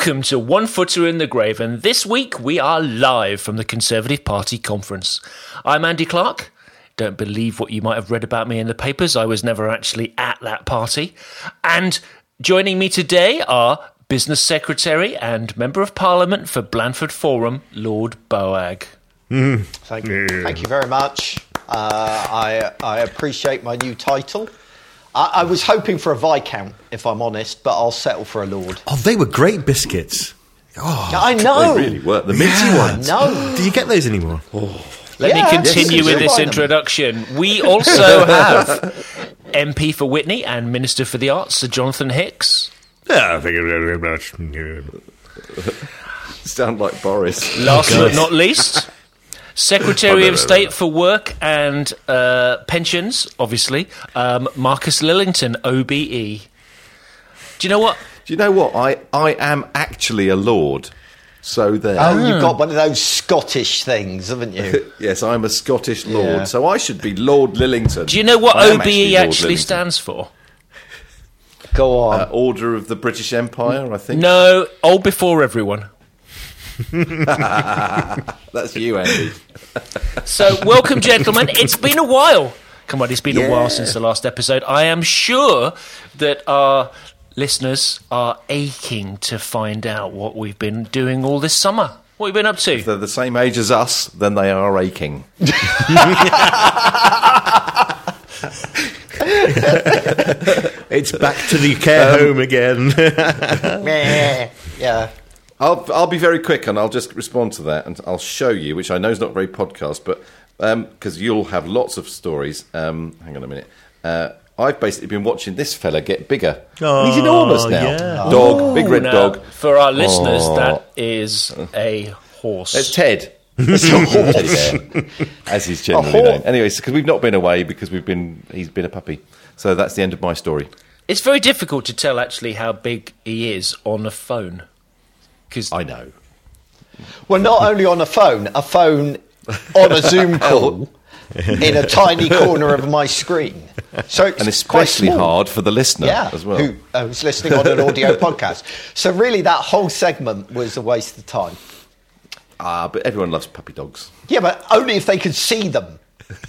Welcome to One Footer in the Grave, and this week we are live from the Conservative Party conference. I'm Andy Clarke. Don't believe what you might have read about me in the papers. I was never actually at that party. And joining me today are Business Secretary and Member of Parliament for Blandford Forum, Lord Boag. Thank you. Thank you very much. Uh, I, I appreciate my new title. I, I was hoping for a Viscount, if I'm honest, but I'll settle for a Lord. Oh, they were great biscuits. Oh, I know. They really were. The minty yeah. ones. No. Do you get those anymore? Oh. Let Yeah, me continue yes, with this buy them. introduction. We also have MP for Witney and Minister for the Arts, Sir Jonathan Hicks. Yeah, thank you very much. Sound like Boris. Last oh, but not least, Secretary of State for Work and uh, Pensions, obviously, um, Marcus Lillington, OBE. Do you know what? Do you know what? I, I am actually a lord. So there. Oh, you've got one of those Scottish things, haven't you? Yes, I'm a Scottish lord, Yeah. so I should be Lord Lillington. Do you know what I am OBE Lord actually Lillington. stands for? Go on. Uh, Order of the British Empire, I think. No, old before everyone. That's you, Andy. So, welcome, gentlemen. It's been a while. Come on, it's been a while since the last episode. I am sure that our listeners are aching to find out what we've been doing all this summer. What have you been up to? If they're the same age as us, then they are aching. It's back to the care um, home again. Meh. yeah. I'll, I'll be very quick and I'll just respond to that and I'll show you, which I know is not very podcast, but because you'll have lots of stories. Um, hang on a minute. Uh, I've basically been watching this fella get bigger. Oh, He's enormous now. yeah. Dog, big red Now, dog. For our listeners, Oh. that is a horse. It's Ted. Teddy bear, as he's generally A known. horse. Anyway, because we've not been away because we've been he's been a puppy. So that's the end of my story. It's very difficult to tell actually how big he is on a phone. Because I know. Well, not only on a phone, a phone on a Zoom call in a tiny corner of my screen. So it's And especially hard for the listener yeah, as well. who uh, was listening on an audio podcast. So really, that whole segment was a waste of time. Ah, but everyone loves puppy dogs. Yeah, but only if they can see them.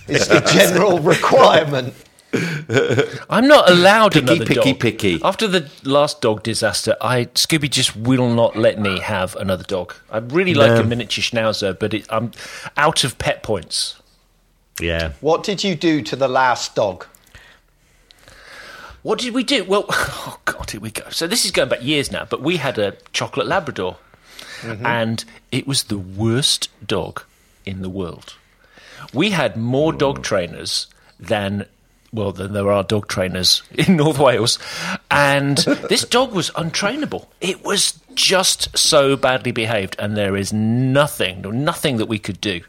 It's the general requirement. I'm not allowed Picky, another picky, dog. picky. After the last dog disaster, I Scooby just will not let me have another dog. I really like a miniature schnauzer, but it, I'm out of pet points. yeah. What did you do to the last dog? What did we do? Well, oh God, here we go. So this is going back years now, but we had a chocolate Labrador, mm-hmm. and it was the worst dog in the world. We had more dog trainers than well than there are dog trainers in North Wales, and this dog was untrainable. It was just so badly behaved, and there is nothing, nothing that we could do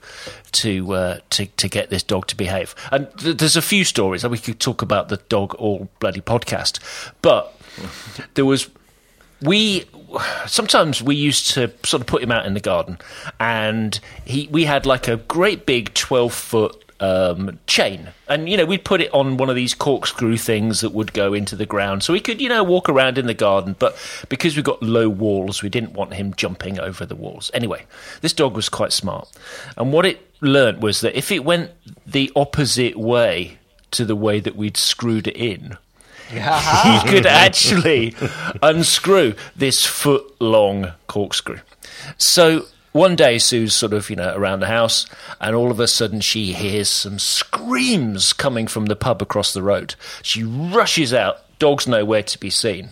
to uh, to to get this dog to behave. And th- there's a few stories that we could talk about the dog all bloody podcast, but there was we sometimes we used to sort of put him out in the garden, and he we had like a great big twelve foot um, chain, and you know we'd put it on one of these corkscrew things that would go into the ground, so he could you know walk around in the garden. But because we've got low walls, we didn't want him jumping over the walls. Anyway, this dog was quite smart, and what it learnt was that if it went the opposite way to the way that we'd screwed it in he could actually unscrew this foot long corkscrew. So one day, Sue's sort of, you know, around the house, and all of a sudden she hears some screams coming from the pub across the road. She rushes out, dog's nowhere to be seen.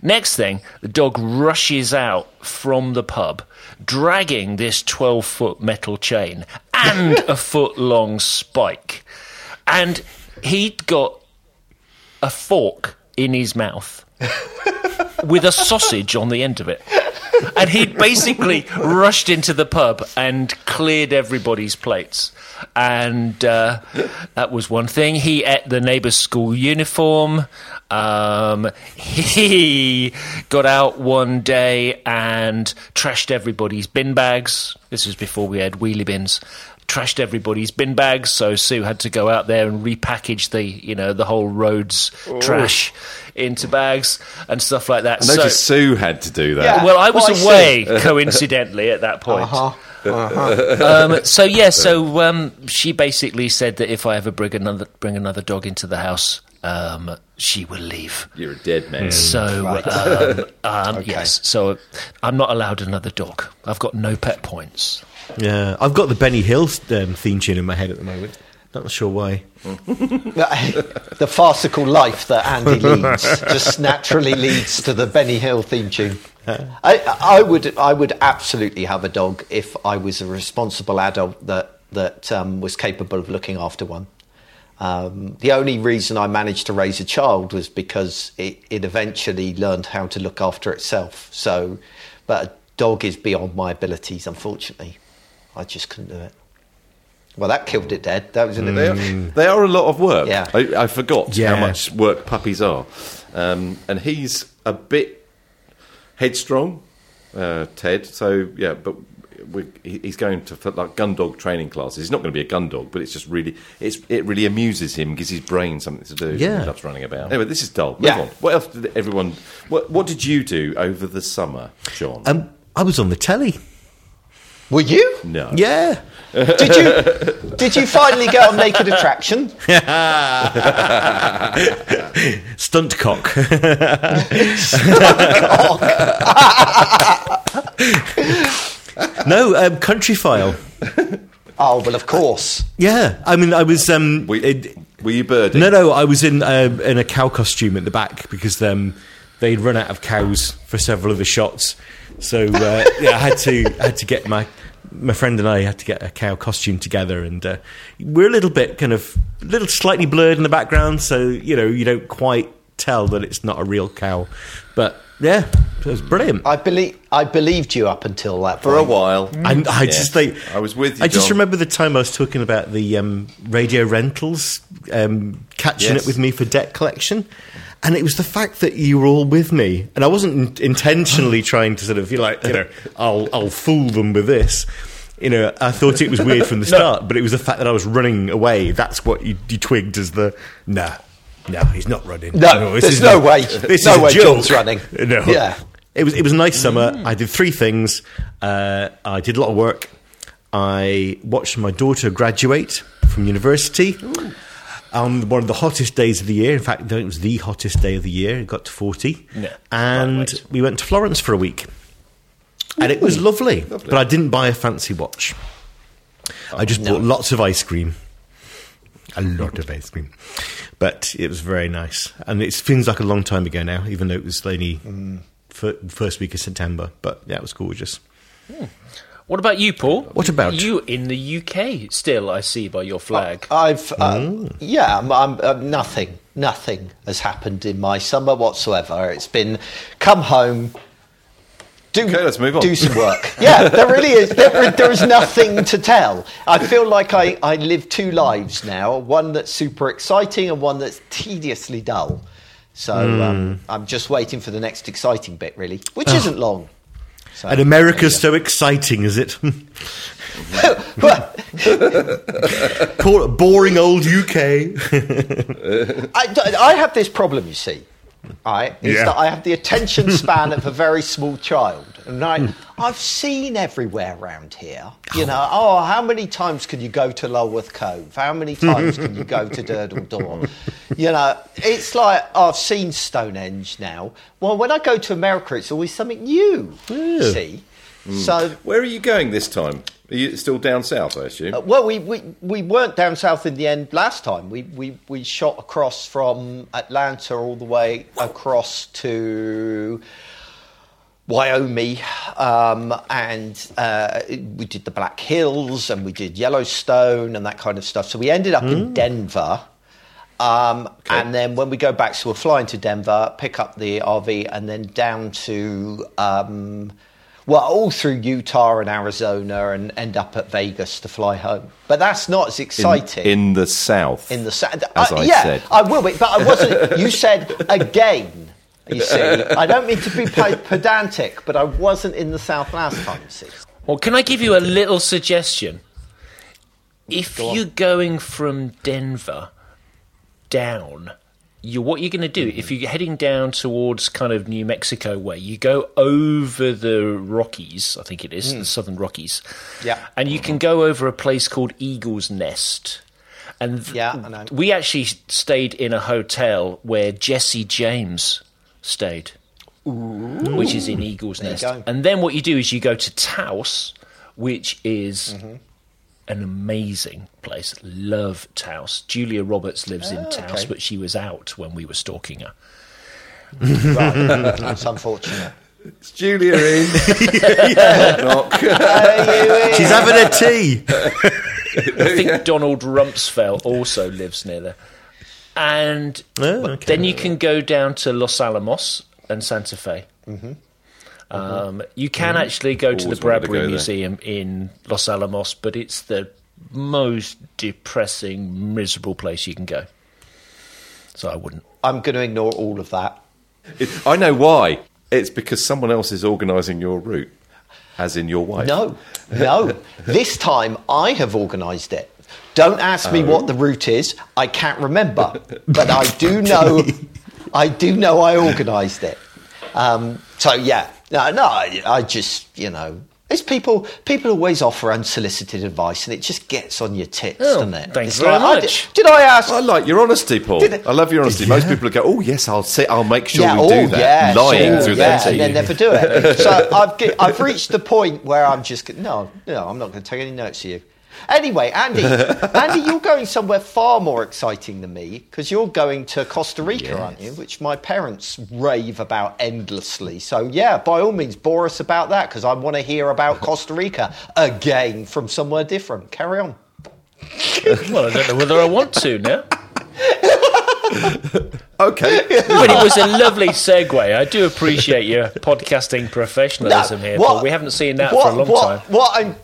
Next thing, the dog rushes out from the pub, dragging this 12 foot metal chain and a foot long spike. And he'd got a fork in his mouth with a sausage on the end of it. And he'd basically rushed into the pub and cleared everybody's plates. And uh, that was one thing. He ate the neighbour's school uniform. Um, he got out one day and trashed everybody's bin bags. This was before we had wheelie bins trashed everybody's bin bags, so Sue had to go out there and repackage the you know the whole road's trash into bags and stuff like that. I so noticed Sue had to do that. Yeah. well, I was Oh, I see. away coincidentally at that point. Uh-huh. Um, so yeah, so um, she basically said that if I ever bring another bring another dog into the house, um, she will leave. You're a dead man. So um, um, yes, so I'm not allowed another dog. I've got no pet points. Yeah, I've got the Benny Hill um, theme tune in my head at the moment. Not sure why. the farcical life that Andy leads just naturally leads to the Benny Hill theme tune. I, I would, I would absolutely have a dog if I was a responsible adult that that um, was capable of looking after one. Um, the only reason I managed to raise a child was because it, it eventually learned how to look after itself. So, but a dog is beyond my abilities, unfortunately. I just couldn't do it. Well, that killed it dead. That was in They are, they are a lot of work. Yeah. I, I forgot Yeah. how much work puppies are. Um, and he's a bit headstrong, uh, Ted. So, yeah, but we, he's going to for, like gun dog training classes. He's not going to be a gun dog, but it's just really, it's, it really amuses him, gives his brain something to do. Yeah. He loves running about. Anyway, this is dull. Move Yeah. on. What else did everyone, what, what did you do over the summer, John? Um, I was on the telly. Were you? no. Yeah. Did you? did you finally get on Naked Attraction? Stunt cock. no, um, Countryfile. Oh well, of course. Yeah, I mean, I was. Um, Were, it- were you birding? no, no, I was in uh, in a cow costume at the back because um, they'd run out of cows for several of the shots. So uh, yeah, I had to I had to get my my friend and I had to get a cow costume together, and uh, we're a little bit kind of a little slightly blurred in the background, so you know you don't quite tell that it's not a real cow. But yeah, it was brilliant. I believe I believed you up until that For a while. And I Yeah. just like I was with you, I just John. remember the time I was talking about the um, radio rentals um, catching Yes. it with me for debt collection, and it was the fact that you were all with me, and I wasn't intentionally trying to sort of you like you know I'll I'll fool them with this. You know, I thought it was weird from the start, but it was the fact that I was running away. That's what you, you twigged as the nah. No, he's not running. No, this there's is no a- way- This no is way joke. John's running. No. Yeah. It was it was a nice summer. I did three things. Uh, I did a lot of work. I watched my daughter graduate from university on one of the hottest days of the year. In fact, it was the hottest day of the year. It got to forty, Yeah, and we went to Florence for a week, and it was lovely. But I didn't buy a fancy watch. Oh, I just bought lots of ice cream, a lot of ice cream. But it was very nice, and it feels like a long time ago now, even though it was only mm. fir- first week of September. But yeah, it was gorgeous. Hmm. What about you, Paul? What about- you in the UK? Still, I see by your flag. I've uh, yeah, I'm, I'm, uh, nothing, nothing has happened in my summer whatsoever. It's been come home. Do, Okay, let's move on. Do some work. yeah, there really is. There, there is nothing to tell. I feel like I, I live two lives now one that's super exciting and one that's tediously dull. So um, I'm just waiting for the next exciting bit, really, which isn't long. So, And America's so exciting, is it? Poor, boring old UK. I, I have this problem, you see. Right, is Yeah. that I have the attention span of a very small child, and I, I've seen everywhere around here. You know, oh, how many times can you go to Lulworth Cove? How many times can you go to Durdle Door? You know, it's like oh, I've seen Stonehenge now. Well, when I go to America, it's always something new. Yeah. See, so Where are you going this time? Are you still down south, I assume? Uh, well, we, we, we weren't down south in the end last time. We, we, we shot across from Atlanta all the way across to Wyoming, um, and uh, we did the Black Hills and we did Yellowstone and that kind of stuff. So we ended up in Denver. Um, And then when we go back, so we're flying to Denver, pick up the RV, and then down to, um, well, all through Utah and Arizona, and end up at Vegas to fly home. But that's not as exciting. in the south. In the sa- As uh, I yeah, said. I will be, but I wasn't. You said again. You see, I don't mean to be pedantic, but I wasn't in the south last time. See, Well, can I give you a little suggestion? If you're going from Denver down you what you're going to do if you're heading down towards kind of New Mexico way, you go over the Rockies, I think it is, the hmm. Southern Rockies. Yeah. And you can go over a place called Eagle's Nest. And th- Yeah, I know. we actually stayed in a hotel where Jesse James stayed, which is in Eagle's There Nest. And then what you do is you go to Taos, which is Mm-hmm. an amazing place. Love Taos. Julia Roberts lives in Taos, Ah, okay. but she was out when we were stalking her. Right. That's unfortunate. It's Julia in. Knock. She's having a tea. I think Donald Rumsfeld also lives near there. And Oh, okay. then you can go down to Los Alamos and Santa Fe. Mm-hmm. Um, you can actually go to the Always wanted to Bradbury go there. Museum in Los Alamos, but it's the most depressing, miserable place you can go. So I wouldn't. I'm going to ignore all of that. It- I know why. It's because someone else is organising your route, as in your wife. No, no. this time I have organised it. Don't ask me what the route is. I can't remember, but I do know. I do know I organised it. Um, so yeah, no, no. I, I just you know, it's people. People always offer unsolicited advice, and it just gets on your tits, Oh, doesn't it? thanks It's very like, I much. Did, did I ask? I like your honesty, Paul. Did I love your honesty. Most people go, "Oh yes, I'll say, I'll make sure yeah, we oh, do that," yeah, lying sure, through yeah, their and then teeth. never do it. so I've I've reached the point where I'm just no, no, I'm not going to take any notes of you. Anyway, Andy, Andy, you're going somewhere far more exciting than me because you're going to Costa Rica, aren't you? Which my parents rave about endlessly. So yeah, by all means, bore us about that because I want to hear about Costa Rica again from somewhere different. Carry on. Well, I don't know whether I want to now. Okay, But it was a lovely segue. I do appreciate your podcasting professionalism No, here, what- Paul. We haven't seen that what, for a long what, time. What I'm,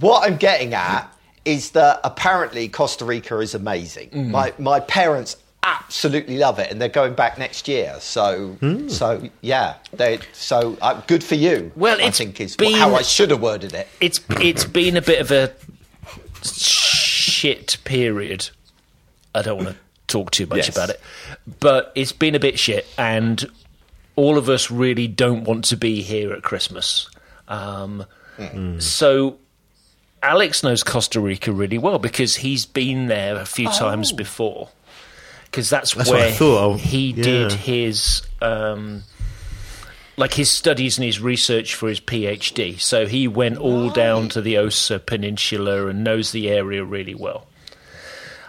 what I'm getting at is that apparently Costa Rica is amazing. Mm. My, my parents absolutely love it, and they're going back next year. So, so yeah, they so uh, good for you. Well, I think is been- how I should have worded it. It's it's been a bit of a shit period. I don't want to talk too much Yes. about it, but it's been a bit shit, and all of us really don't want to be here at Christmas. Um, So. Alex knows Costa Rica really well because he's been there a few times before. Because that's, That's where I thought. Oh, he yeah. did his um, like his studies and his research for his PhD. So he went all down to the Osa Peninsula and knows the area really well.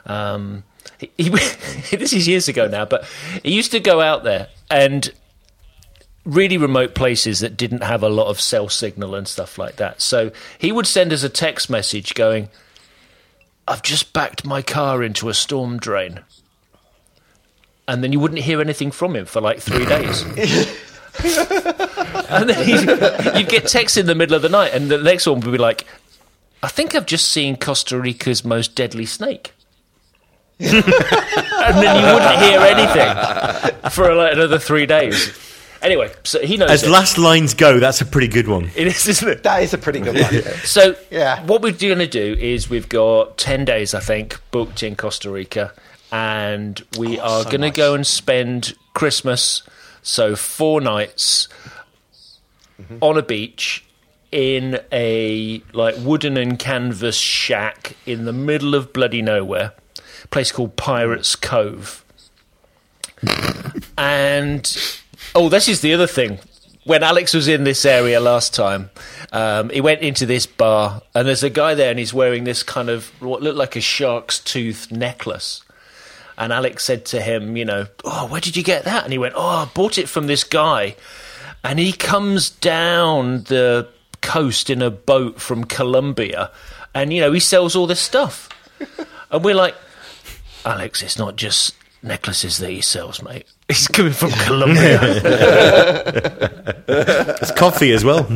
Um, he, he, this is years ago now, but he used to go out there and really remote places that didn't have a lot of cell signal and stuff like that. So he would send us a text message going, I've just backed my car into a storm drain. And then you wouldn't hear anything from him for like three days. and then he'd, you'd get texts in the middle of the night, and the next one would be like, I think I've just seen Costa Rica's most deadly snake. and then you wouldn't hear anything for like another three days. Anyway, so he knows As it. last lines go, that's a pretty good one. it is, isn't it? That is a pretty good one. So, Yeah. what we're going to do is we've got 10 days, I think, booked in Costa Rica, and we oh, are so going to go and spend Christmas, so four nights mm-hmm. on a beach in a like wooden and canvas shack in the middle of bloody nowhere, a place called Pirates Cove. and oh, this is the other thing. When Alex was in this area last time, um, he went into this bar, and there's a guy there, and he's wearing this kind of what looked like a shark's tooth necklace. And Alex said to him, you know, oh, where did you get that? And he went, oh, I bought it from this guy. And he comes down the coast in a boat from Colombia, and you know he sells all this stuff. and we're like, Alex, it's not just necklaces that he sells, mate. He's coming from Colombia. It's coffee as well.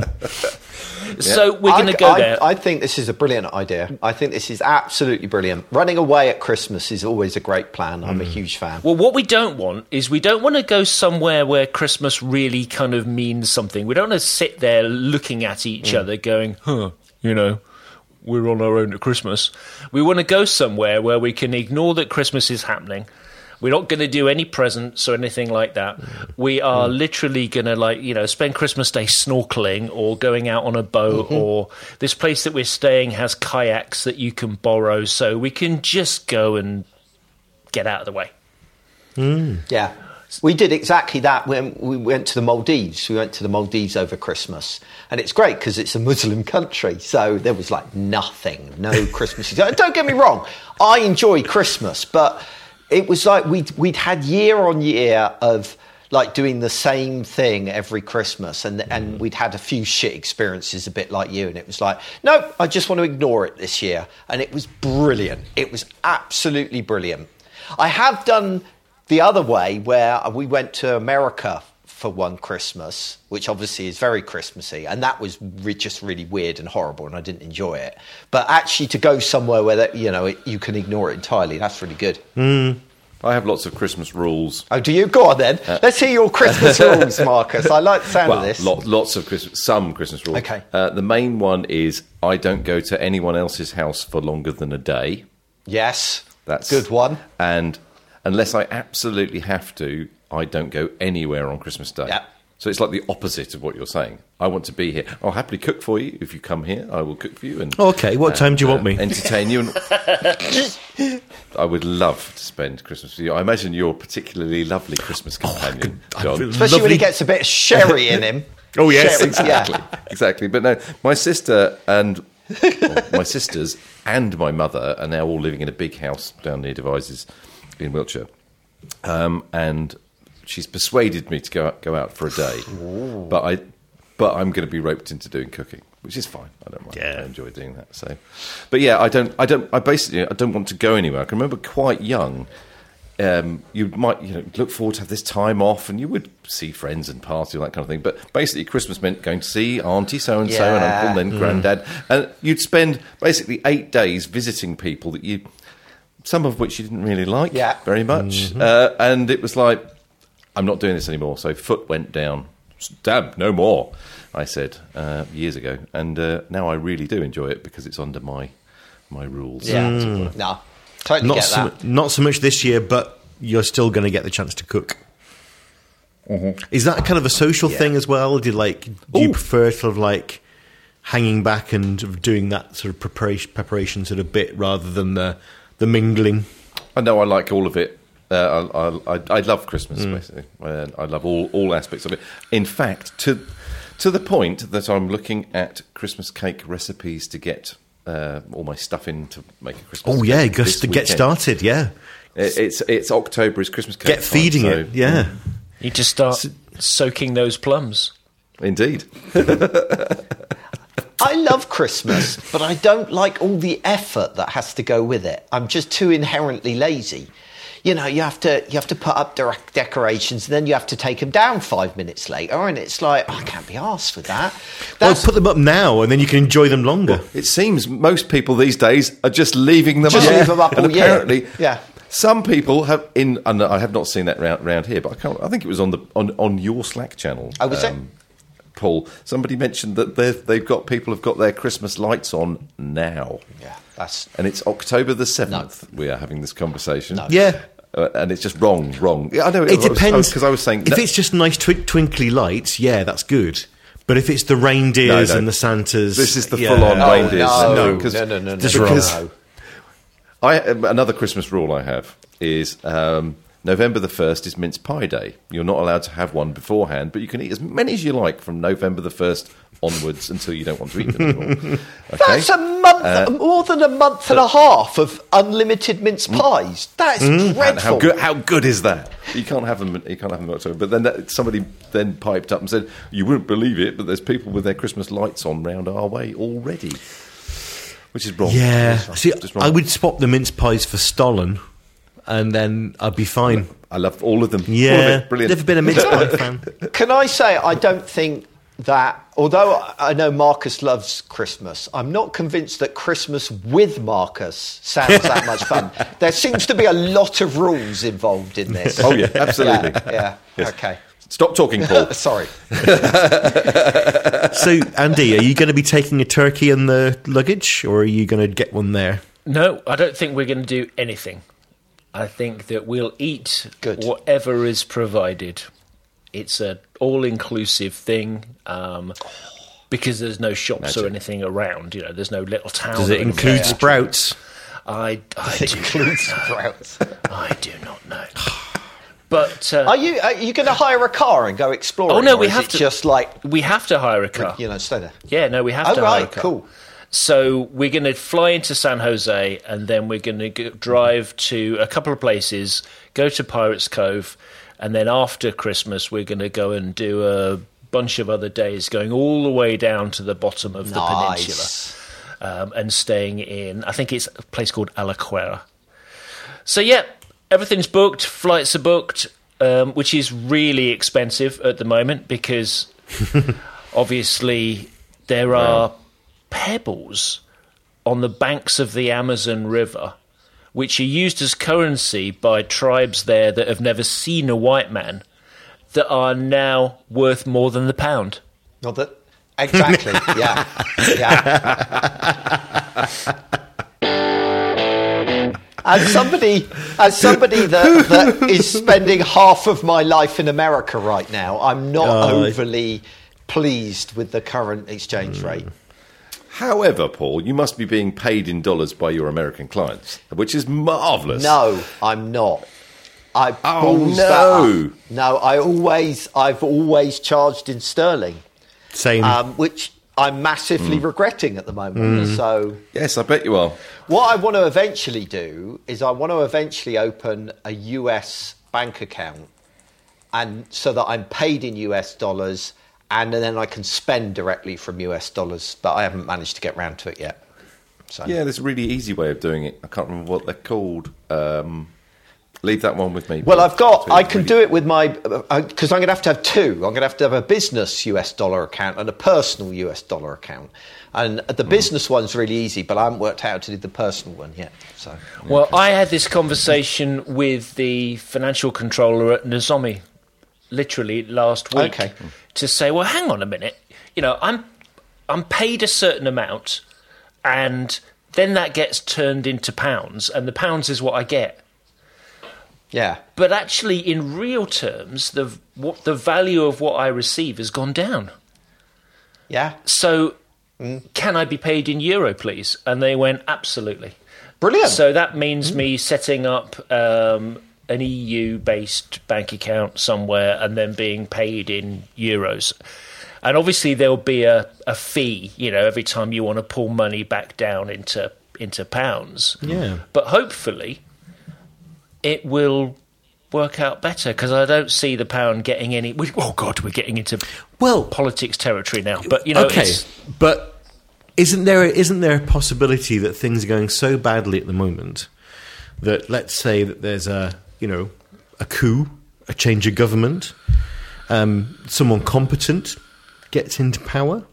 so we're going to go I- there. I think this is a brilliant idea. I think this is absolutely brilliant. Running away at Christmas is always a great plan. I'm a mm. huge fan. Well, what we don't want is we don't want to go somewhere where Christmas really kind of means something. We don't want to sit there looking at each mm. other going, huh, you know, we're on our own at Christmas. We want to go somewhere where we can ignore that Christmas is happening. We're not going to do any presents or anything like that. We are mm. literally going to like you know spend Christmas Day snorkeling or going out on a boat. Mm-hmm. Or this place that we're staying has kayaks that you can borrow, so we can just go and get out of the way. Mm. Yeah. We did exactly that when we went to the Maldives. We went to the Maldives over Christmas. And it's great because it's a Muslim country. So there was like nothing, no Christmas. Don't get me wrong, I enjoy Christmas, but it was like we'd, we'd had year on year of like doing the same thing every Christmas. And, and mm. we'd had a few shit experiences a bit like you. And it was like, no, I just want to ignore it this year. And it was brilliant. It was absolutely brilliant. I have done the other way where we went to America for one Christmas, which obviously is very Christmassy, and that was re- just really weird and horrible, and I didn't enjoy it. But actually, to go somewhere where that, you know it, you can ignore it entirely, that's really good. I have lots of Christmas rules. Oh, do you? Go on then. Let's hear your Christmas rules, Marcus. I like the sound Well, of this. lot, lots of Christmas, some Christmas rules. Okay. Uh, the main one is I don't go to anyone else's house for longer than a day. yes, That's good one. And unless I absolutely have to, I don't go anywhere on Christmas Day. Yeah. So it's like the opposite of what you're saying. I want to be here. I'll happily cook for you if you come here. I will cook for you and Okay, what time do you want me? entertain you. And I would love to spend Christmas with you. I imagine you're a particularly lovely Christmas companion, I'd John. feel- Especially when he gets a bit of sherry in him. Oh, yes, Sherry, exactly, Yeah. exactly. But no, my sister and well, my sisters and my mother are now all living in a big house down near Devizes in Wiltshire, um, and she's persuaded me to go out, go out for a day. But I, but I'm going to be roped into doing cooking, which is fine. I don't mind. Yeah. I enjoy doing that. So, but yeah, I don't. I don't. I basically I don't want to go anywhere. I can remember quite young um, you might you know look forward to have this time off, and you would see friends and party and that kind of thing. But basically, Christmas meant going to see auntie so and so and uncle, and then granddad, and you'd spend basically eight days visiting people that you, some of which you didn't really like Yeah. very much, uh, and it was like, I'm not doing this anymore. So foot went down. Damn, no more. I said uh, years ago, and uh, now I really do enjoy it because it's under my my rules. Yeah. No, totally Not get so, that. not so much this year, but you're still going to get the chance to cook. Is that kind of a social thing as well? Do you like? Do you prefer sort of like hanging back and doing that sort of preparation, preparation sort of bit rather than the the mingling? I know I like all of it. Uh, I, I, I love Christmas, basically. Uh, I love all, all aspects of it. In fact, to to the point that I'm looking at Christmas cake recipes to get uh, all my stuff in to make a Christmas. Oh yeah, just this to get started. Yeah, It, it's it's October is Christmas cake. get time, feeding so- it. Yeah. You just start soaking those plums. indeed. I love Christmas, but I don't like all the effort that has to go with it. I'm just too inherently lazy. You know, you have to you have to put up de- decorations, and then you have to take them down five minutes later, and it's like oh, I can't be asked with that. Well, That's put them up now, and then you can enjoy them longer. It seems most people these days are just leaving them Just up. leave them up and all year. apparently, Yeah. Some people have in, and I have not seen that round, round here, but I can't. I think it was on the on, on your Slack channel. um, Oh, was it? Paul? Somebody mentioned that they've they've got people have got their Christmas lights on now, yeah, that's and it's October the seventh. We are having this conversation. Yeah. Uh, and it's just wrong, wrong. Yeah, I know. It depends because I was saying if no- it's just nice twi- twinkly lights, yeah, that's good. But if it's the reindeers No, no. and the Santas, This is the yeah. full-on Oh, reindeers. no, No, no, 'cause- no, no, no, no, wrong. no. I um, another Christmas rule I have is um, November the first is mince pie day. You're not allowed to have one beforehand, but you can eat as many as you like from November the first onwards until you don't want to eat them anymore. Okay? That's a month, Uh, more than a month and a uh, half of unlimited mince mm. pies. That is mm. And dreadful. how good? How good is that? You can't have them. You can't have them in October. But then that, somebody then piped up and said, "You wouldn't believe it, but there's people with their Christmas lights on round our way already," which is wrong. Yeah. It's wrong. See, Just wrong. I would swap the mince pies for Stollen, and then I'd be fine. I love all of them. All of Yeah, it. brilliant. never been a mince pie fan. Can I say I don't think that although I know Marcus loves Christmas, I'm not convinced that Christmas with Marcus sounds that much fun. There seems to be a lot of rules involved in this. Oh yeah, absolutely. Yeah. yeah. Yes. Okay. Stop talking, Paul. Sorry. So, Andy, are you going to be taking a turkey in the luggage, or are you going to get one there? No, I don't think we're going to do anything. I think that we'll eat Good. whatever is provided. It's a all-inclusive thing um, because there's no shops or anything around. You know, there's no little town. Does it include fair. sprouts? I, I It do includes not sprouts. I do not know. But uh, Are you are you going to hire a car and go exploring? Oh, no, we have to- Just like we have to hire a car. you know, stay there. Yeah, no, we have Oh, to hire a car. cool. So we're going to fly into San Jose, and then we're going to drive to a couple of places, go to Pirates Cove, and then after Christmas we're going to go and do a bunch of other days, going all the way down to the bottom of the peninsula, um, and staying in. I think it's a place called Alaquera. So yeah, everything's booked. Flights are booked, um, which is really expensive at the moment because obviously there are pebbles on the banks of the Amazon River, which are used as currency by tribes there that have never seen a white man, that are now worth more than the pound. Not that exactly. yeah, yeah. As somebody, as somebody that, that is spending half of my life in America right now, I'm not Oh, overly pleased with the current exchange hmm. rate. However, Paul, you must be being paid in dollars by your American clients, which is marvellous. No, I'm not. I Oh, no. No, I always, I've always charged in sterling, Same. um, which I'm massively regretting at the moment. So, Yes, I bet you are. what I want to eventually do is I want to eventually open a US bank account, and so that I'm paid in US dollars, and then I can spend directly from US dollars. But I haven't managed to get round to it yet. So. Yeah, there's a really easy way of doing it. I can't remember what they're called. Um, leave that one with me. Well, I've got. It's I really- can do it with my because I'm going to have to have two. I'm going to have to have a business US dollar account and a personal US dollar account. And the Hmm. business one's really easy, but I haven't worked out how to do the personal one yet. So Well, I had this conversation with the financial controller at Nozomi literally last week Okay. to say, well, hang on a minute. You know, I'm I'm paid a certain amount, and then that gets turned into pounds, and the pounds is what I get. yeah, But actually, in real terms, the what the value of what I receive has gone down. yeah, So, can I be paid in euro, please? And they went, absolutely. brilliant. So that means me setting up um, an EU-based bank account somewhere and then being paid in euros. And obviously there'll be a, a fee, you know, every time you want to pull money back down into into pounds. Yeah. But hopefully it will work out better because I don't see the pound getting any. we- Oh God, we're getting into well, politics territory now. But you know, okay, it's- but isn't there isn't there a possibility that things are going so badly at the moment that let's say that there's a you know a coup, a change of government, um, someone competent gets into power.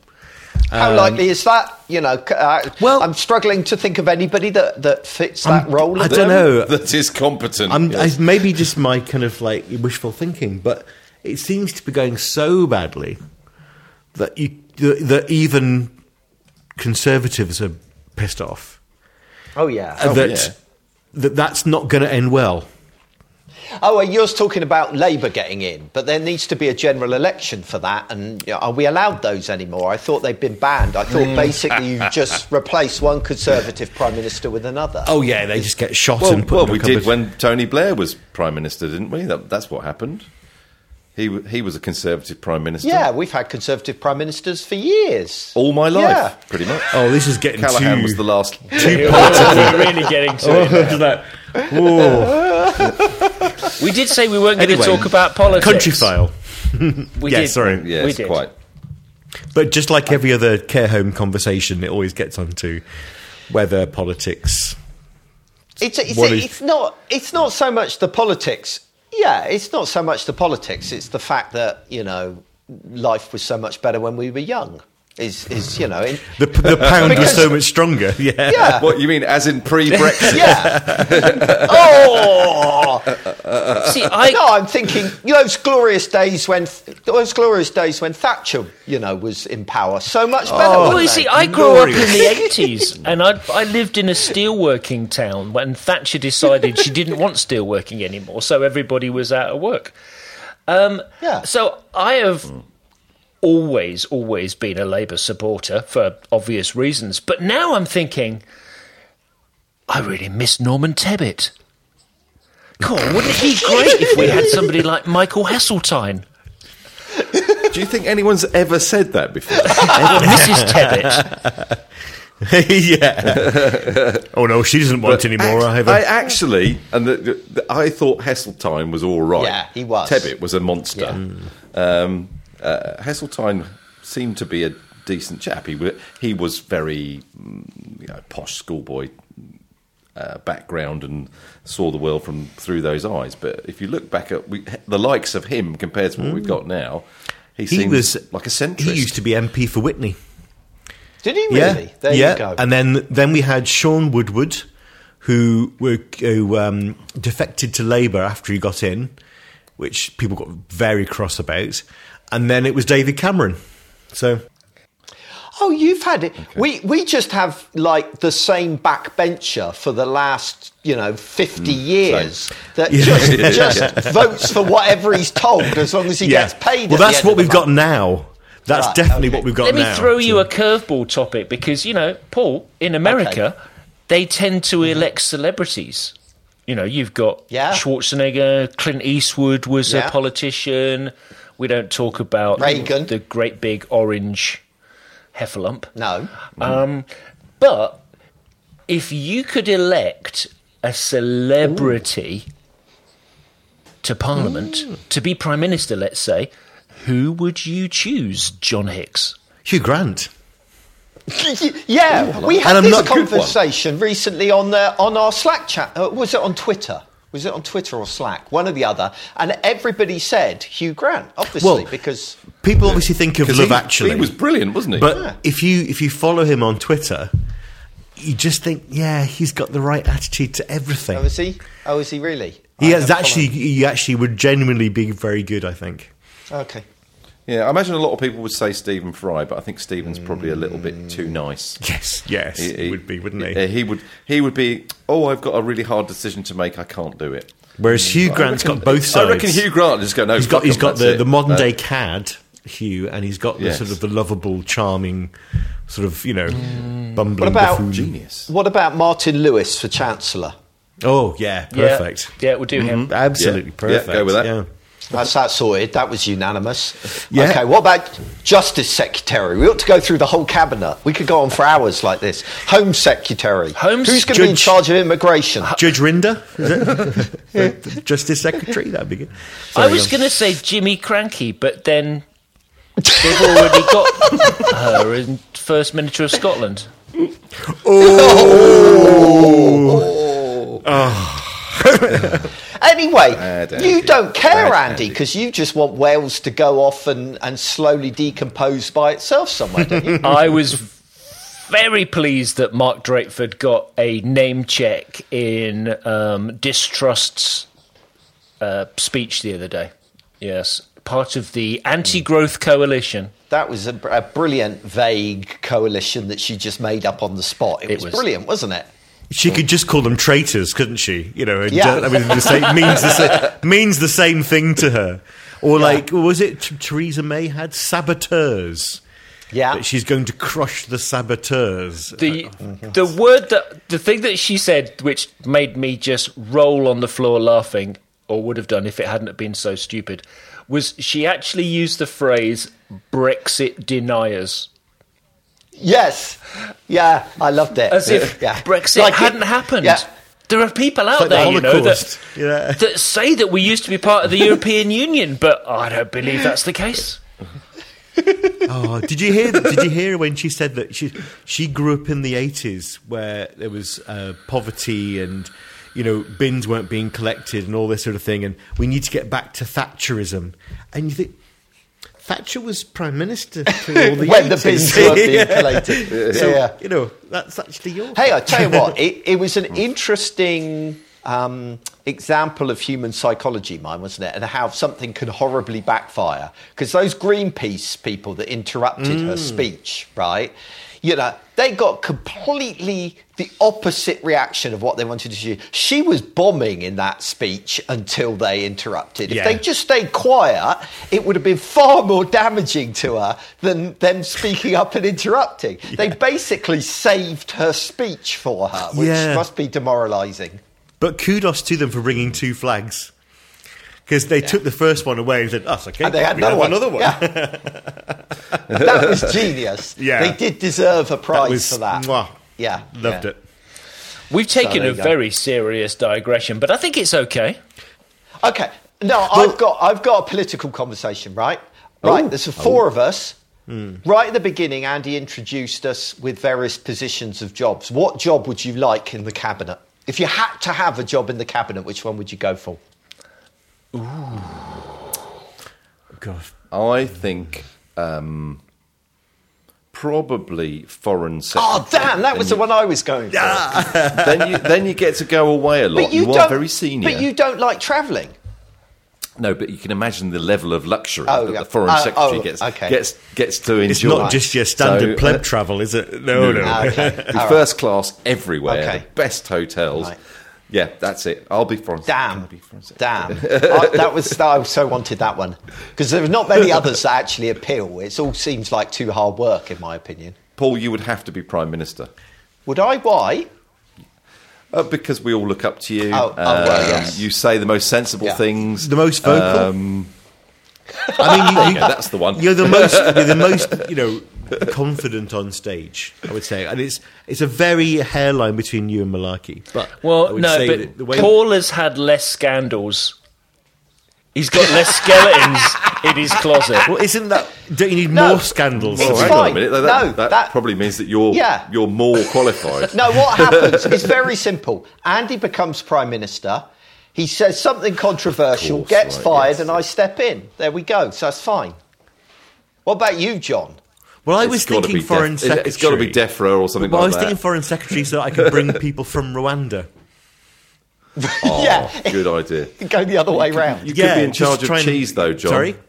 How likely is that? You know, c- uh, um, well- I'm struggling to think of anybody that, that fits that I'm- role. I don't know. That is competent. I'm yes. I, maybe just my kind of like wishful thinking, but it seems to be going so badly that you that, that even conservatives are pissed off. Oh yeah. Oh, that yeah. that that's not going to end well. Oh, well, you're talking about Labour getting in, but there needs to be a general election for that. And you know, are we allowed those anymore? I thought they'd been banned. I thought mm. basically you just replace one Conservative Prime Minister with another. Oh yeah, they just get shot well, and put well in we cupboard. did when Tony Blair was prime minister, didn't we? That, that's what happened. He he was a conservative prime minister. Yeah, we've had Conservative Prime Ministers for years. all my life, Yeah. pretty much. Oh, this is getting Callaghan too. was the last. we're really getting to it. Oh, that- Whoa. We did say we weren't going to talk about politics. Countryfile. We Yeah, did. sorry. Yes, we did. quite. But just like every other care home conversation, it always gets onto weather, politics. It's, it's, What is- it's not. It's not so much the politics. Yeah, it's not so much the politics. It's the fact that you know life was so much better when we were young. Is is you know in, The, the pound was so much stronger. Yeah. yeah What you mean, as in pre-Brexit? yeah. oh See, I no, I'm thinking you know, those glorious days when those glorious days when Thatcher you know was in power. So much better. Well, you see, I grew up in the eighties, and I I lived in a steelworking town when Thatcher decided she didn't want steelworking anymore, so everybody was out of work. Um, Yeah. So I have always, always been a Labour supporter for obvious reasons, but now I'm thinking, I really miss Norman Tebbit. God, wouldn't it be great if we had somebody like Michael Heseltine, Do you think anyone's ever said that before? Mrs. Tebbit? yeah. oh no, she doesn't want any more Act- either. I actually, and the, the, the- I thought Heseltine was all right. Yeah, he was. Tebbit was a monster. Yeah. Um, uh, Heseltine seemed to be a decent chap. He, he was very, mm, you know, posh schoolboy uh, background and saw the world from through those eyes. But if you look back at we, the likes of him compared to what we've got now, he, he seems was like a centrist. He used to be MP for Witney. Did he really? Yeah, There yeah. you go. And then then we had Shaun Woodward, who were who um, defected to Labour after he got in, which people got very cross about. And then it was David Cameron. So Oh, you've had it. We we just have like the same backbencher for the last you know fifty mm, years that just just votes for whatever he's told as long as he gets paid. Well, that's what we've got month. now. That's Right, definitely okay. what we've got Let me now. throw you So- a curveball topic because you know, Paul, in America, they tend to mm-hmm. elect celebrities. You know, you've got Yeah. Schwarzenegger, Clint Eastwood was Yeah. a politician. We don't talk about Reagan. the great big orange heffalump. No, Um, but if you could elect a celebrity to Parliament Mm. to be Prime Minister, let's say, who would you choose, John Hicks? Hugh Grant. yeah, we had this not- good one. conversation recently on uh, on our Slack chat. Uh, was it on Twitter? Was it on Twitter or Slack? One or the other. And everybody said Hugh Grant, obviously, Well, because People obviously think of 'Cause Love he, Actually. he was brilliant, wasn't he? But if you if you follow him on Twitter, you just think, yeah, he's got the right attitude to everything. oh, is he? Oh, is he really? he I has don't actually he actually would genuinely be very good. I think. Okay. Yeah, I imagine a lot of people would say Stephen Fry, but I think Stephen's probably a little bit too nice. Yes, yes, he, would be, wouldn't he? He would. He would be. Oh, I've got a really hard decision to make. I can't do it. Whereas Hugh I Grant's reckon- got both sides. I reckon Hugh Grant just go no. He's got fuck he's him, got the, it. the modern Uh, day cad Hugh, and he's got the Yes. sort of the lovable, charming, sort of you know, bumbling What about- buffoon. genius. What about Martin Lewis for Chancellor? Oh yeah, perfect. Yeah, yeah we'll do him. Absolutely Yeah, yeah, perfect. go with that. Yeah. That's that sorted. That was unanimous. Yeah. Okay, what about Justice Secretary? We ought to go through the whole cabinet. We could go on for hours like this. Home Secretary. Home Who's going to be in charge of immigration? Judge Rinder, is Justice Secretary. That'd be good. I was um, going to say Jimmy Krankie, but then they've already got her in First Minister of Scotland. Anyway, Bad, you Andy. don't care, Bad, Andy, Andy. because you just want Wales to go off and, and slowly decompose by itself somewhere, don't you? I was very pleased that Mark Drakeford got a name check in um, Liz Truss's uh, speech the other day. Yes, part of the anti-growth coalition. that was a, a brilliant, vague coalition that she just made up on the spot. It, It was, was. brilliant, wasn't it? She could just call them traitors, couldn't she? You know, and, Yeah. uh, I mean, the same, means the same, means the same thing to her. Or like, was it T- Theresa May had saboteurs? Yeah. That she's going to crush the saboteurs. The the word that the thing that she said, which made me just roll on the floor laughing, or would have done if it hadn't been so stupid, was she actually used the phrase "Brexit deniers." Yes. Yeah, I loved it. as if yeah. Brexit Like it- hadn't happened. Yeah. There are people out like the there, you know, that, Yeah. that say that we used to be part of the European Union, but I don't believe that's the case. Oh, did you hear? Did you hear when she said that she she grew up in the eighties where there was uh, poverty and you know bins weren't being collected and all this sort of thing, and we need to get back to Thatcherism. And you think Thatcher was prime minister through all the when the bins weren't being collated. So, yeah. you know, that's actually your. Hey, I tell you what, it, it was an interesting um, example of human psychology, mine, wasn't it? And how something can horribly backfire. Because those Greenpeace people that interrupted her speech, right? You know, they got completely the opposite reaction of what they wanted to do. She was bombing in that speech until they interrupted. If Yeah. they just stayed quiet, it would have been far more damaging to her than them speaking up and interrupting. They basically saved her speech for her, which Yeah. must be demoralising. But kudos to them for bringing two flags. Because they took the first one away and said, oh, "That's okay." And they had we another one. Another one. Yeah. that was genius. Yeah. They did deserve a prize was- for that. mwah. Yeah. Loved yeah. it. We've taken there a go. very serious digression, but I think it's okay. Okay. No, I've got I've got a political conversation, right? Right. Oh. There's four of us. Hmm. Right at the beginning, Andy introduced us with various positions of jobs. What job would you like in the cabinet? If you had to have a job in the cabinet, which one would you go for? God. I think um, probably foreign secretary. Oh, damn! That was the one I was going for. then you then you get to go away a lot. But you, you don't, are very senior. But you don't like travelling. No, but you can imagine the level of luxury Oh, that yeah. the foreign Oh, secretary oh, gets okay. gets gets to enjoy. It's not just your standard So, pleb uh, travel, is it? No, no. Ah, okay. Be All right. first class everywhere, Okay. the best hotels. Right. Yeah, that's it. I'll be foreign. Can I Damn. be foreign? Damn. I, that was I so wanted that one because there are not many others that actually appeal. It all seems like too hard work, in my opinion. Paul, you would have to be prime minister. Would I? Why? Uh, because we all look up to you. Oh, oh, well, Um, yes. You say the most sensible Yeah. things. The most vocal. Um, I mean, you, you, yeah, that's the one. You're the most, you're the most, you know, confident on stage. I would say, and it's it's a very hairline between you and Malarkey. But Well, no, but the way Paul has had less scandals. He's got less skeletons in his closet. well, isn't that? Don't you need No. more scandals? It's hang fine. on a minute. That, No, that, that- probably means that you're Yeah. you're more qualified. No, what happens is very simple. Andy becomes prime minister. He says something controversial, course, gets right, fired, yes. and I step in. There we go. So that's fine. What about you, John? Well, I It's was thinking foreign Def- secretary. It's got to be DEFRA or something Well, I was that. thinking foreign secretary so I could bring people from Rwanda. Oh, yeah, good idea. go the other way round. You Yeah, could be in charge of try and- cheese, though, John. Sorry?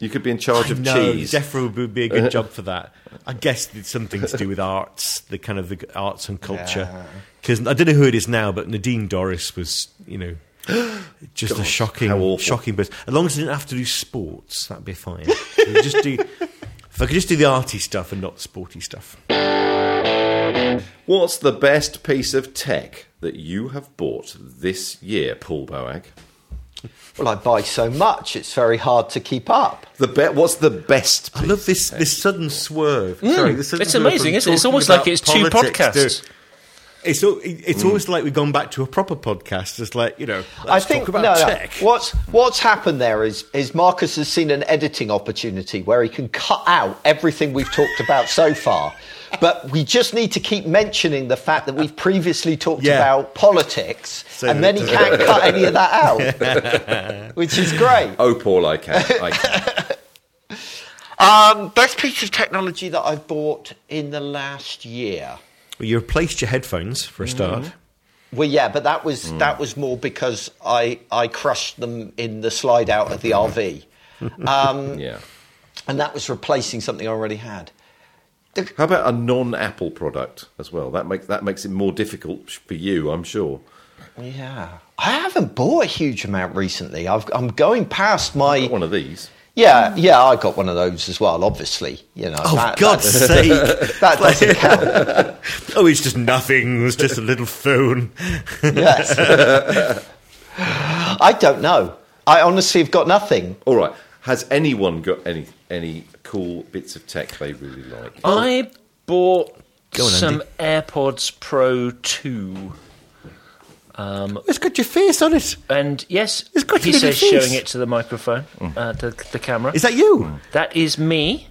You could be in charge of no, cheese. DEFRA would be a good job for that. I guess it's something to do with arts, the kind of the arts and culture. Because I don't know who it is now, but Nadine Dorries was, you know, just a shocking, shocking person. As long as I didn't have to do sports, that'd be fine. Just do, if I could just do the arty stuff and not the sporty stuff. What's the best piece of tech that you have bought this year, Paul Boag? Well, I buy so much; it's very hard to keep up. The be- What's the best? I piece love of this tech? this sudden swerve. Hmm. Sorry, this sudden It's swerve amazing, isn't it? It's almost like it's two podcasts. to- It's al- it's almost like we've gone back to a proper podcast. It's like you know, I let's think talk about no, no. What's what's happened there is is Marcus has seen an editing opportunity where he can cut out everything we've talked about so far. But we just need to keep mentioning the fact that we've previously talked Yeah. about politics, So and then he can't cut any of that out, which is great. Oh, Paul, I can. I can. Um, best piece of technology that I've bought in the last year. Well, you replaced your headphones for a start. Mm-hmm. Well, yeah, but that was that was more because I I crushed them in the slide out of the RV, um, yeah. and that was replacing something I already had. How about a non-Apple product as well? That makes that makes it more difficult for you, I'm sure. Yeah, I haven't bought a huge amount recently. I've, I'm going past my Got one of these. Yeah mm. yeah. I got one of those as well. Obviously, you know. Oh, that, God's that, sake! that doesn't count. Oh, it's just nothing. It's just a little phone. Yes. I don't know. I honestly have got nothing. All right. Has anyone got any any cool bits of tech they really like? I bought on, some Andy. AirPods Pro 2. It's got your face on it. And yes, It's got a he little says, face. showing it to the microphone, uh, to the camera. Is that you? That is me.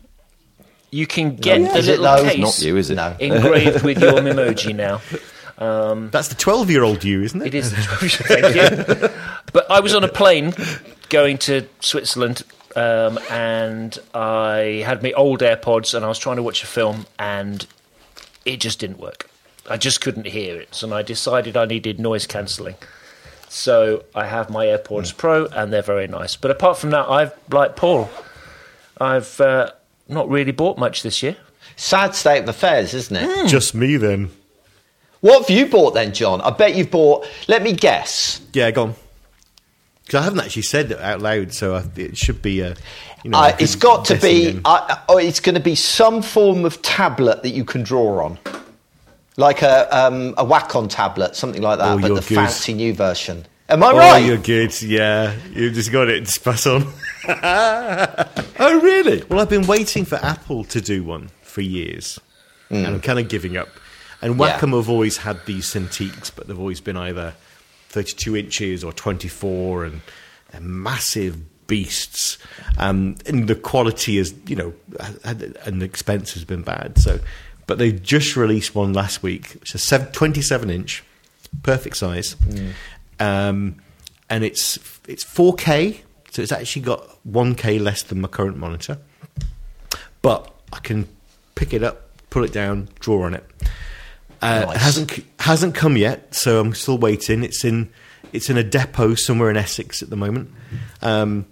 You can get yeah. the Is it little though? case Not you, is it? No. engraved with your emoji now. That's the twelve-year-old you, isn't it? It is. Thank you. But I was on a plane going to Switzerland um, and I had my old AirPods, and I was trying to watch a film, and it just didn't work. I just couldn't hear it, so I decided I needed noise cancelling. So I have my AirPods Pro, and they're very nice. But apart from that, I've like Paul, I've uh, not really bought much this year. Sad state of affairs, isn't it? Just me then. What have you bought then, John? I bet you've bought. Let me guess. Yeah, go on. Because I haven't actually said it out loud, so I, it should be a. You know, Uh, like it's a got to be. Uh, oh, it's going to be some form of tablet that you can draw on, like a um, a Wacom tablet, something like that, Oh, but the good. fancy new version. Am I Oh, right? you're good. Yeah, you've just got it. Spot on. Oh, really? Well, I've been waiting for Apple to do one for years, and I'm kind of giving up. And Yeah. Wacom have always had these Cintiqs, but they've always been either 32 inches or 24, and they're massive beasts. Um, and the quality is, you know, and the expense has been bad. So, but they just released one last week, which is a 27 inch, perfect size, um, and it's it's 4K, so it's actually got 1K less than my current monitor but I can pick it up, pull it down, draw on it. Uh, Nice. It hasn't hasn't come yet, so I'm still waiting. It's in it's in a depot somewhere in Essex at the moment, um,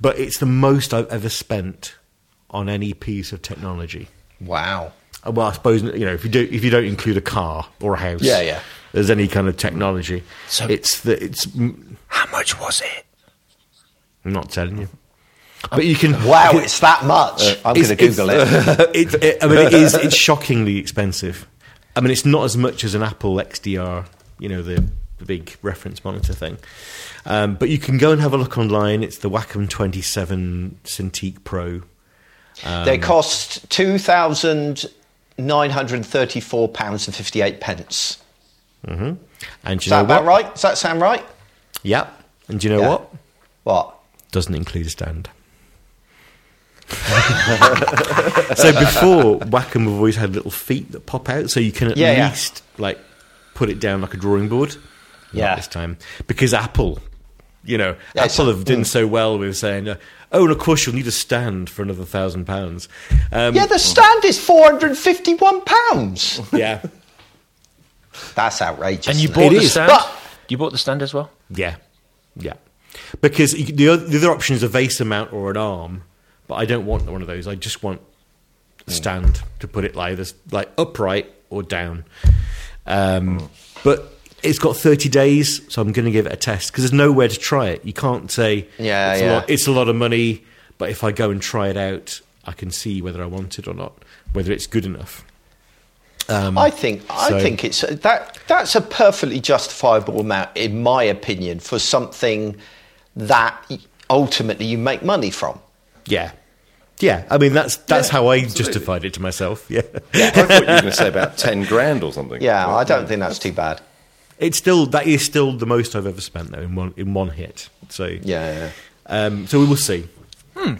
but it's the most I've ever spent on any piece of technology. wow. Uh, Well, I suppose you know if you do if you don't include a car or a house, Yeah, yeah. There's any kind of technology. So- it's the it's. How much was it? I'm not telling you, but you can. Wow, it's that much. I'm going to Google it. it, it. I mean, it is. It's shockingly expensive. I mean, it's not as much as an Apple XDR. You know, the, the big reference monitor thing. Um, but you can go and have a look online. It's the Wacom 27 Cintiq Pro. they cost two thousand nine hundred thirty-four pounds and pence. And Is you that know about what? right? Does that sound right? Yeah. And do you know Yeah. what? What? Doesn't include a stand. so before Wacom have always had little feet that pop out, so you can at Yeah, yeah. least like put it down like a drawing board. Not Yeah. this time because Apple, you know, Yeah, Apple so- have done so well with saying, uh, "Oh, and of course you'll need a stand for another thousand pounds." Um, Yeah, the stand is four hundred and fifty-one pounds. yeah, That's outrageous. And you bought it? the is. stand? But- you bought the stand as well? yeah, yeah. Because you, the, other, the other option is a VESA mount or an arm, but I don't want one of those. I just want a stand to put it like this, like upright or down. Um, But it's got 30 days, so I'm going to give it a test because there's nowhere to try it. You can't say Yeah, it's, yeah. A lot, it's a lot of money, but if I go and try it out, I can see whether I want it or not, whether it's good enough. Um, I think I so- think it's that that's a perfectly justifiable amount, in my opinion, for something that ultimately you make money from. yeah, yeah. I mean, that's that's Yeah, how I absolutely. justified it to myself. Yeah. I thought you were going to say about 10 grand or something. Yeah, I don't think that's too bad. It's still that is still the most I've ever spent though in one in one hit. So Yeah, yeah. um, so we will see.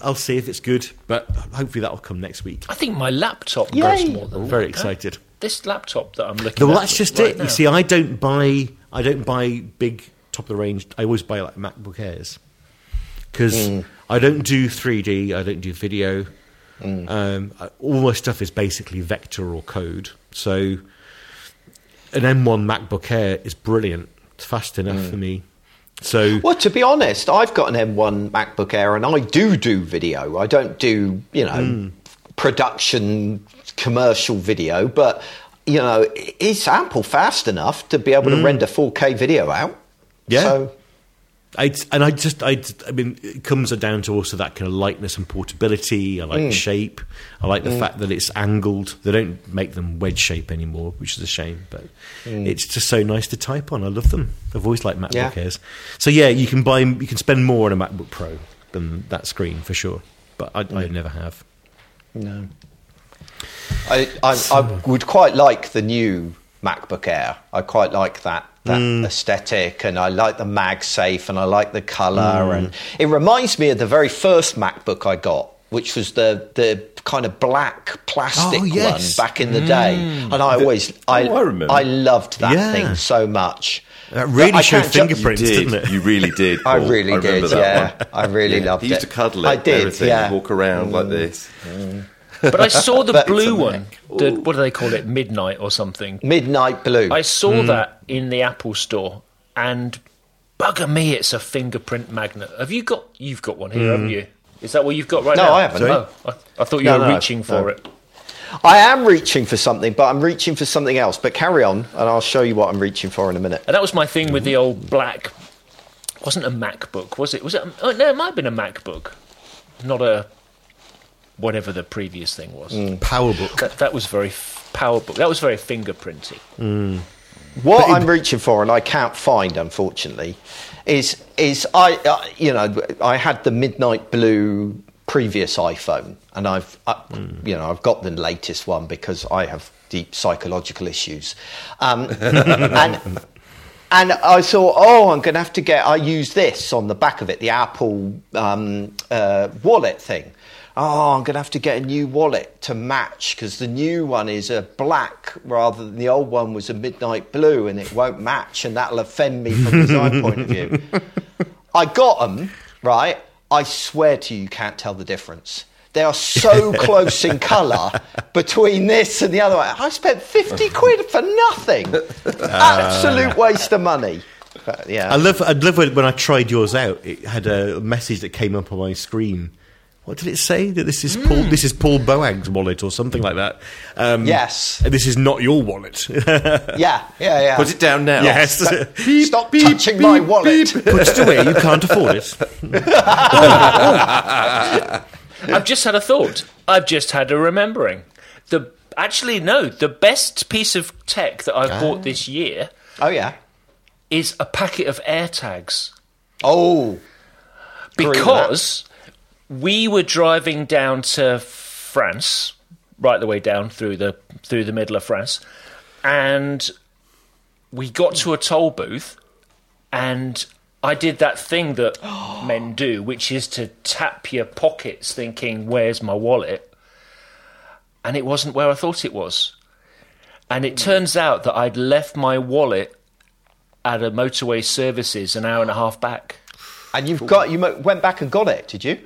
I'll see if it's good, but hopefully that'll come next week. I think my laptop Yay. goes more than I'm very that. excited. This laptop that I'm looking Well, at. that's just right it. now. You see, I don't buy I don't buy big top of the range. I always buy like MacBook Airs because I don't do 3D. I don't do video. Um, all my stuff is basically vector or code. So an M1 MacBook Air is brilliant. It's fast enough mm. for me. So Well, to be honest, I've got an M1 MacBook Air, and I do do video. I don't do you know hmm. production commercial video, but you know it's ample fast enough to be able to hmm. render 4K video out. Yeah. So, I and I just I I mean it comes down to also that kind of lightness and portability. I like the mm. shape. I like the mm. fact that it's angled. They don't make them wedge shape anymore, which is a shame. But mm. it's just so nice to type on. I love them. I've always liked MacBook Yeah. Airs. So yeah, you can buy you can spend more on a MacBook Pro than that screen for sure. But I, I never have. no. I, I, I would quite like the new MacBook Air. I quite like that that mm. aesthetic, and I like the MagSafe, and I like the color, mm. and it reminds me of the very first MacBook I got, which was the the kind of black plastic Oh, yes. one back in the day, mm. and I always oh, I Oh, I remember. I loved that Yeah. thing so much. That really I showed can't ju- fingerprints, didn't it? You really did. I really remember did. that Yeah, one. I really Yeah, loved it. He used it. to cuddle it. I did, Everything, yeah. Walk around like this. But I saw the blue one. The, what do they call it? Midnight or something. Midnight Blue. I saw Mm. that in the Apple store, and bugger me, it's a fingerprint magnet. Have you got? You've got one here, haven't you? Is that what you've got right Mm. No, now? I haven't. Oh, I, I thought you No, were no, reaching for no. it. I am reaching for something, but I'm reaching for something else. But carry on, and I'll show you what I'm reaching for in a minute. And that was my thing with the old black. Wasn't a MacBook, was it? Was it? Oh, no, it might have been a MacBook, not a whatever the previous thing was. Mm. PowerBook. That, that was very f- powerbook. That was very fingerprinty. What But I'm reaching for, and I can't find, unfortunately, is is I uh, you know I had the midnight blue previous iPhone, and I've uh, you know I've got the latest one because I have deep psychological issues, um, and. And I thought, oh, I'm going to have to get. I use this on the back of it, the Apple um, uh, wallet thing. Oh, I'm going to have to get a new wallet to match because the new one is a black rather than the old one was a midnight blue, and it won't match, and that'll offend me from a design point of view. I got them right. I swear to you, you can't tell the difference. They are so close in colour between this and the other one. I spent 50 quid for nothing. Uh, Absolute waste of money. But, yeah. I love, I love when when I tried yours out. It had a message that came up on my screen. What did it say? That this is Paul. This is Paul Boag's wallet or something like that. Um, Yes. This is not your wallet. yeah, yeah, yeah. Put it down now. yes. Stop touching my wallet. Put it away. You can't afford it. I've just had a thought. I've just had a remembering. The actually no, the best piece of tech that I've bought this year Oh, yeah. is a packet of AirTags Oh, Agree with because we were driving down to France, right the way down through the through the middle of France, and we got to a toll booth, and I did that thing that men do, which is to tap your pockets, thinking, "Where's my wallet?" And it wasn't where I thought it was, and it turns out that I'd left my wallet at a motorway services an hour and a half back. and you've got, you went back and got it, did you?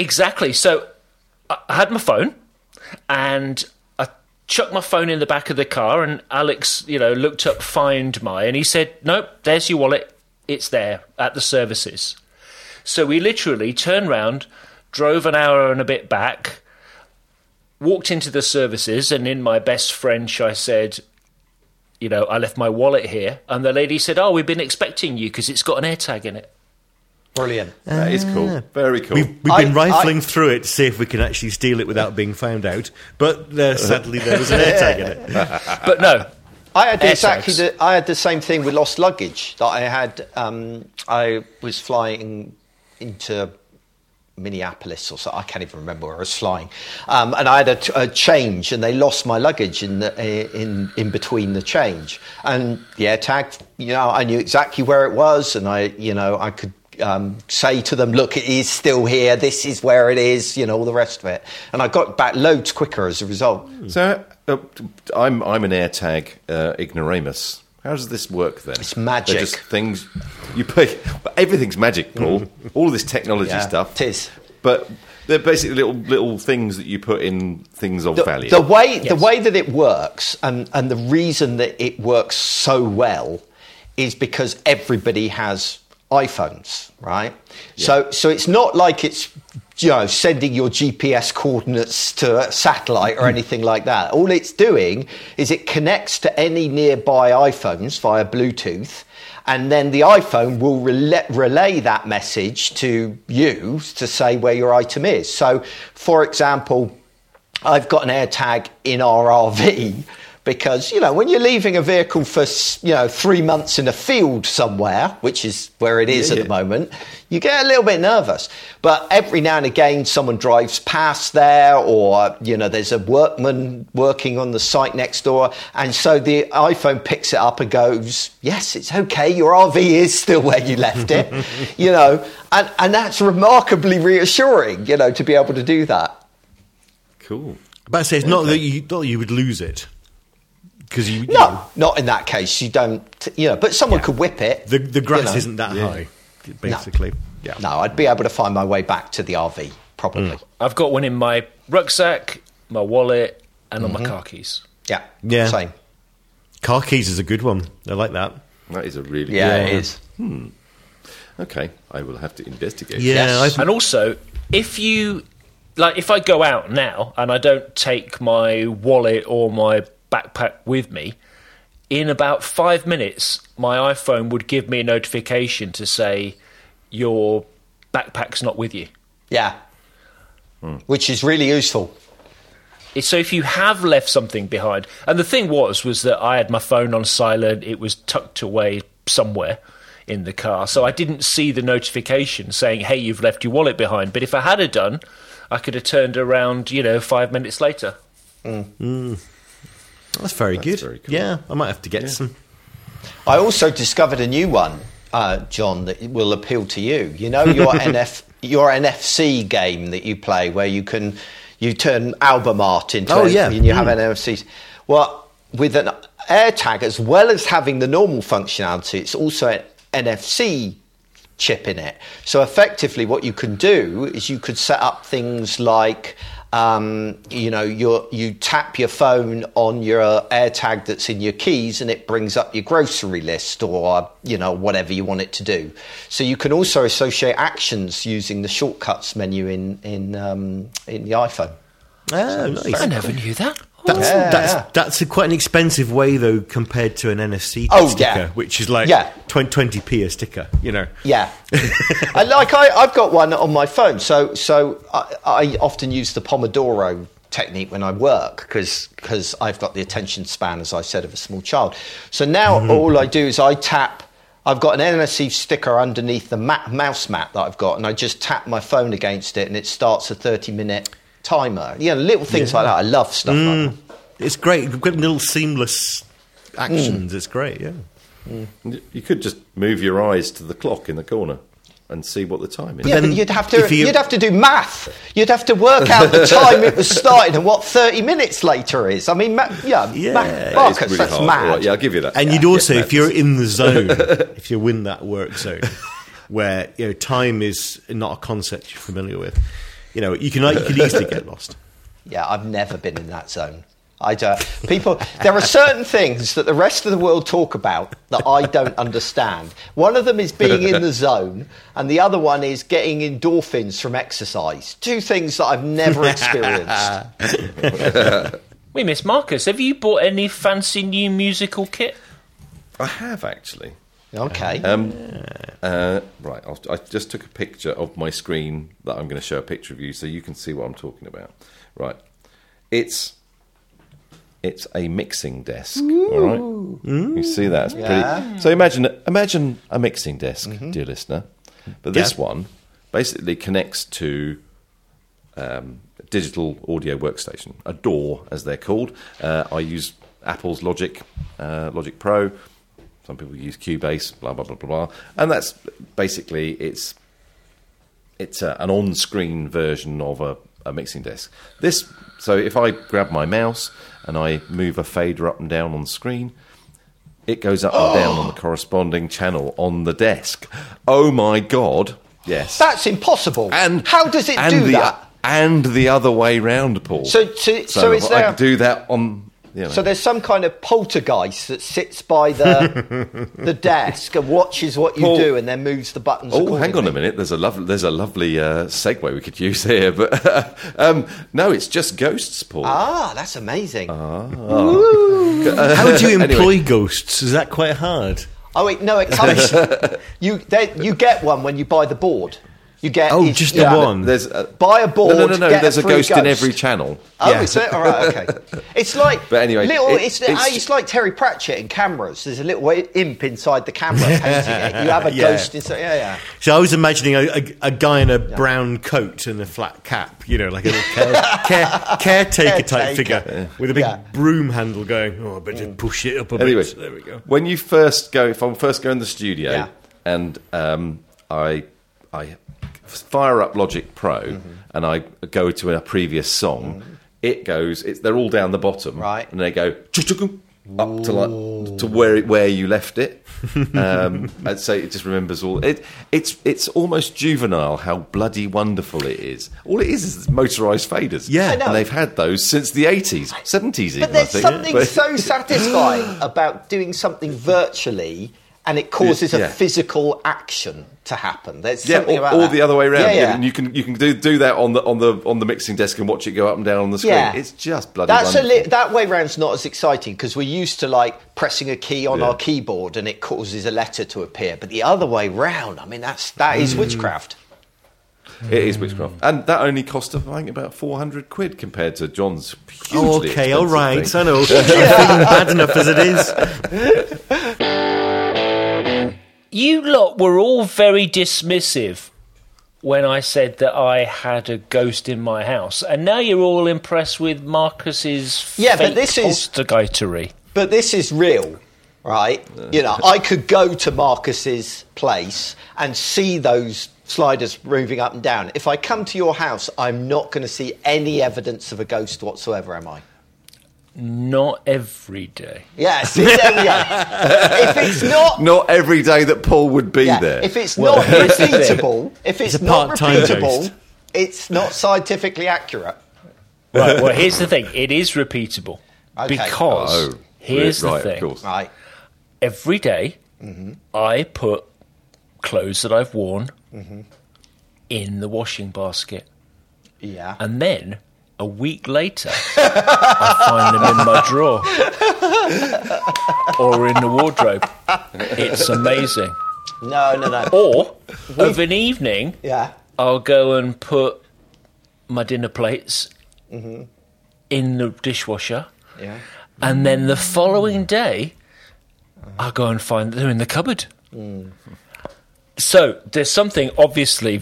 Exactly. So I had my phone and I chucked my phone in the back of the car and Alex, you know, looked up Find My and he said, Nope, there's your wallet. It's there at the services. So we literally turned round, drove an hour and a bit back, walked into the services, and in my best French, I said, you know, I left my wallet here. And the lady said, Oh, we've been expecting you because it's got an AirTag in it. Brilliant. That is cool. Very cool. We've, we've I- been rifling I- through it to see if we can actually steal it without being found out. But uh, sadly, there was an AirTag in it. But no, I had AirTags. exactly the, I had the same thing with lost luggage that I had. Um, I was flying into Minneapolis or so. I can't even remember where I was flying, um, and I had a, t- a change, and they lost my luggage in the, in in between the change. And the AirTag, you know, I knew exactly where it was, and I, you know, I could. Um, say to them, look, it is still here. This is where it is. You know, all the rest of it, and I got back loads quicker as a result. So uh, I'm I'm an AirTag uh, ignoramus. How does this work then? It's magic. They're just things you pay. Everything's magic, Paul. All this technology Yeah, stuff. it is. But they're basically little little things that you put in things of the, value. the way the way that it works and and the reason that it works so well is because everybody has iPhones, right? So so it's not like it's you know sending your GPS coordinates to a satellite or hmm. anything like that. All it's doing is it connects to any nearby iPhones via Bluetooth. And then the iPhone will relay, relay that message to you to say where your item is. So, for example, I've got an AirTag in our RV because you know when you're leaving a vehicle for you know three months in a field somewhere, which is where it is Yeah, at yeah. the moment, you get a little bit nervous. But every now and again, someone drives past there, or you know there's a workman working on the site next door, and so the iPhone picks it up and goes, "Yes, it's okay. Your RV is still where you left it," you know, and and that's remarkably reassuring, you know, to be able to do that. Cool. But I say it's not that you not that you would lose it because you, you No, know, not in that case. You don't, you know, but someone could whip it. the the grass you know. isn't that high, basically. Yeah. No, I'd be able to find my way back to the RV, probably. Mm. I've got one in my rucksack, my wallet, and on my car keys. Yeah. Yeah. Same. Car keys is a good one. I like that. That is a really Yeah, good it one. is. Okay, I will have to investigate. Yeah, Yes. And also, if you like, if I go out now and I don't take my wallet or my backpack with me, in about five minutes, my iPhone would give me a notification to say your backpack's not with you. Yeah. Hmm. Which is really useful. It's- So if you have left something behind, and the thing was, was that I had my phone on silent. It was tucked away somewhere in the car, so I didn't see the notification saying, "Hey, you've left your wallet behind." But if I had have done, I could have turned around, you know, five minutes later. Hmm. Hmm. That's very good. very cool. Yeah, I might have to get some. I also discovered a new one, uh, John, that will appeal to you. You know your NF your NFC game that you play where you can you turn album art into Oh, it yeah. and you have Mm. NFCs. Well, with an AirTag, as well as having the normal functionality, it's also an NFC chip in it. So effectively, what you can do is you could set up things like, um, you know, you tap your phone on your AirTag that's in your keys, and it brings up your grocery list or you know whatever you want it to do. So you can also associate actions using the shortcuts menu in in um, in the iPhone. Ah, it's nice. I never knew that. That's Yeah, that's yeah. that's a quite an expensive way though compared to an NFC Oh, sticker, yeah. which is like Yeah. 20 p a sticker. You know. Yeah, I, like I, I've got one on my phone. So so I, I often use the Pomodoro technique when I work because I've got the attention span, as I said, of a small child. So now mm-hmm. all I do is I tap. I've got an NFC sticker underneath the ma- mouse mat that I've got, and I just tap my phone against it, and it starts a thirty-minute timer. You know, little things like that. I love stuff like mm. that. It's great. You've little seamless actions. Mm. It's great. Yeah. Mm. You could just move your eyes to the clock in the corner and see what the time is. Yeah, then but you'd have to you- you'd have to do math. You'd have to work out the time it was starting and what thirty minutes later is. I mean, ma- yeah, Yeah, ma- that is Marcus, really that's hard. mad. All right, yeah, I'll give you that. And Yeah, you'd also, if you're in the zone, if you're in that work zone, where you know time is not a concept you're familiar with, you know you can you could easily get lost. Yeah, I've never been in that zone. I don't. People, there are certain things that the rest of the world talk about that I don't understand. One of them is being in the zone, and the other one is getting endorphins from exercise. Two things that I've never experienced. We miss Marcus. Have you bought any fancy new musical kit? I have actually. Okay. Um, uh, right, I'll, I just took a picture of my screen that I'm going to show a picture of you so you can see what I'm talking about. Right, it's it's a mixing desk. All right, you see that? Yeah. pretty. So imagine imagine a mixing desk, dear listener. But this Yeah. one basically connects to um, a digital audio workstation, a DAW as they're called. Uh, I use Apple's Logic, uh, Logic Pro. Some people use Cubase, blah blah blah blah blah, and that's basically it's it's a, an on-screen version of a, a mixing desk. This so if I grab my mouse and I move a fader up and down on the screen, it goes up and down on the corresponding channel on the desk. Oh my god! Yes, That's impossible. and how does it do the, that? And the other way round, Paul. So- so- so is I can do that on. You know. So there's some kind of poltergeist that sits by the the desk and watches what you Paul- do and then moves the buttons. Oh, hang on a minute. There's a lovely, there's a lovely uh, segue we could use here, but um, no, it's just ghosts, Paul. Ah, that's amazing. How do you Anyway. employ ghosts? Is that quite hard? Oh wait, no, it comes. you they, you get one when you buy the board. You get Oh, just yeah. the one. There's a, Buy a board. no, no, no, no. There's a free ghost, in every channel. Oh, Yeah. is it? All right, okay. It's like, But anyway, little. it- it's, uh, it's- it's, like Terry Pratchett in cameras. There's a little imp inside the camera painting it. You have a Yeah. ghost inside. Yeah, yeah. So I was imagining a, a, a guy in a brown coat and a flat cap, you know, like a care, care, caretaker type figure with a big Yeah. broom handle going, oh, I better mm. push it up a Anyway, bit. There we go. When you first go, if I first go in the studio Yeah. and um, I, I fire up Logic Pro Mm-hmm. and I go to a previous song, it goes. It's they're all down the bottom, Right. And they go up to like to where where you left it. Um, I'd say it just remembers all. It it's it's almost juvenile how bloody wonderful it is. All it is is motorised faders. Yeah. And they've had those since the eighties, seventies, even. But there's I think. something so satisfying about doing something virtually and it causes Yeah. a physical action to happen. There's Yeah, something or, about or that. the other way around. Yeah, Yeah, yeah. and you can you can do do that on the on the on the mixing desk and watch it go up and down on the screen. Yeah. It's just bloody. That's a li- that way round's not as exciting because we're used to like pressing a key on Yeah. our keyboard and it causes a letter to appear. But the other way round, I mean, that's that is Hmm. witchcraft. It is witchcraft, and that only cost I think about four hundred quid compared to John's. Oh, Hugely okay, all expensive right. thing. I know. I'm bad enough as it is. You lot were all very dismissive when I said that I had a ghost in my house, and now you're all impressed with Marcus's Yeah, but this is- poltergeitery. But this is real, right? You know, I could go to Marcus's place and see those sliders moving up and down. If I come to your house, I'm not going to see any evidence of a ghost whatsoever, am I? Not every day. Yeah, see, there we are. If it's not Not every day that Paul would be Yeah, there. If it's Well, not here's the thing. repeatable, if it's, It's not repeatable, ghost. it's not scientifically accurate. Right. Well, here's the thing. It is repeatable Okay. because Oh, here's right, the thing. Right. Every day, mm-hmm. I put clothes that I've worn mm-hmm. in the washing basket, Yeah. and then a week later, I find them in my drawer or in the wardrobe. It's amazing. No, no, no. Or of an evening, Yeah. I'll go and put my dinner plates mm-hmm. in the dishwasher, Yeah. and then the following day, I'll go and find them in the cupboard. Mm. So there's something obviously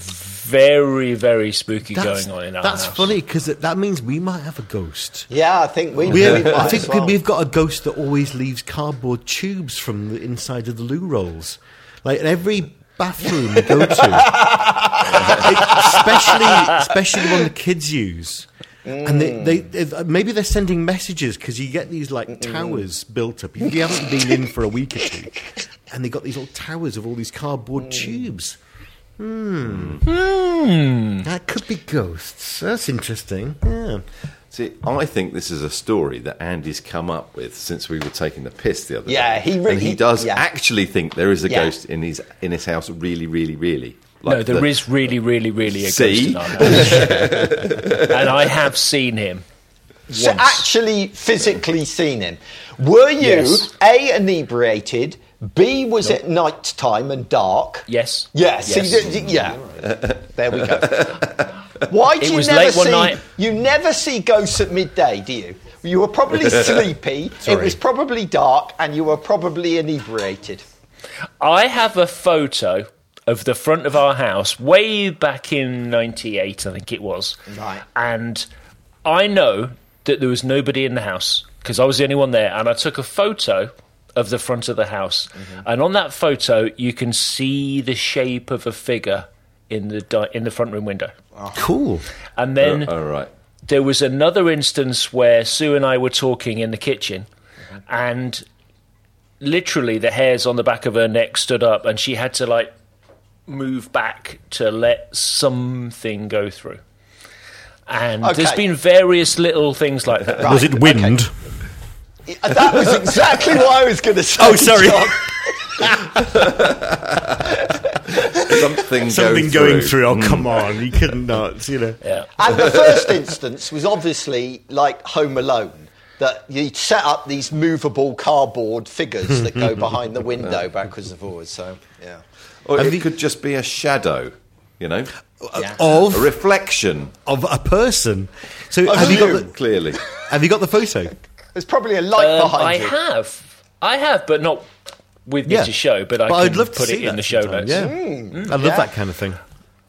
very, very spooky That's, going on in our that's house. funny because that means we might have a ghost. Yeah, I think we, We, we might I as think well. we've got a ghost that always leaves cardboard tubes from the inside of the loo rolls. Like in every bathroom we go to, especially especially the one the kids use. And they, they, they maybe they're sending messages because you get these like towers built up. If you haven't been in for a week or two, and they got these little towers of all these cardboard mm. tubes. Hmm. That could be ghosts. That's interesting. Yeah. See, I think this is a story that Andy's come up with since we were taking the piss the other Yeah, day. Yeah, he re- and he he- does yeah. actually think there is a Yeah. ghost in his in his house. Really, really, really. Like no, there is the- really, really, really a See? ghost in our house. and I have seen him. So once. actually physically seen him. Were you Yes. A, inebriated, B, was it night time and dark? Yes. See, Yes. th- th- yeah. There we go. Why do It you never see night. you never see ghosts at midday, do you? You were probably sleepy, it was probably dark, and you were probably inebriated. I have a photo of the front of our house way back in 98, I think it was. Right. And I know that there was nobody in the house because I was the only one there. And I took a photo of the front of the house. Mm-hmm. And on that photo, you can see the shape of a figure in the, di- in the front room window. Cool. And then oh, All right. there was another instance where Sue and I were talking in the kitchen, mm-hmm. and literally the hairs on the back of her neck stood up, and she had to like move back to let something go through. And there's been various little things like that. Was it Right, wind? That was exactly what I was going to say. Oh, sorry. John. Something, Something go going through. Oh, hmm. come on. You couldn't not, you know. Yeah. And the first instance was obviously like Home Alone. That you set up these movable cardboard figures that go behind the window backwards and forwards. So, yeah. Or Have it you- could just be a shadow. You know, Yeah. a reflection. of a person. So Of have you you. got the Clearly, have you got the photo? There's probably a light Um, behind I you. have. I have, but not with me Yeah. to show, but I But can I'd love to put see it in that the show sometime. notes. Yeah, I love yeah. that kind of thing.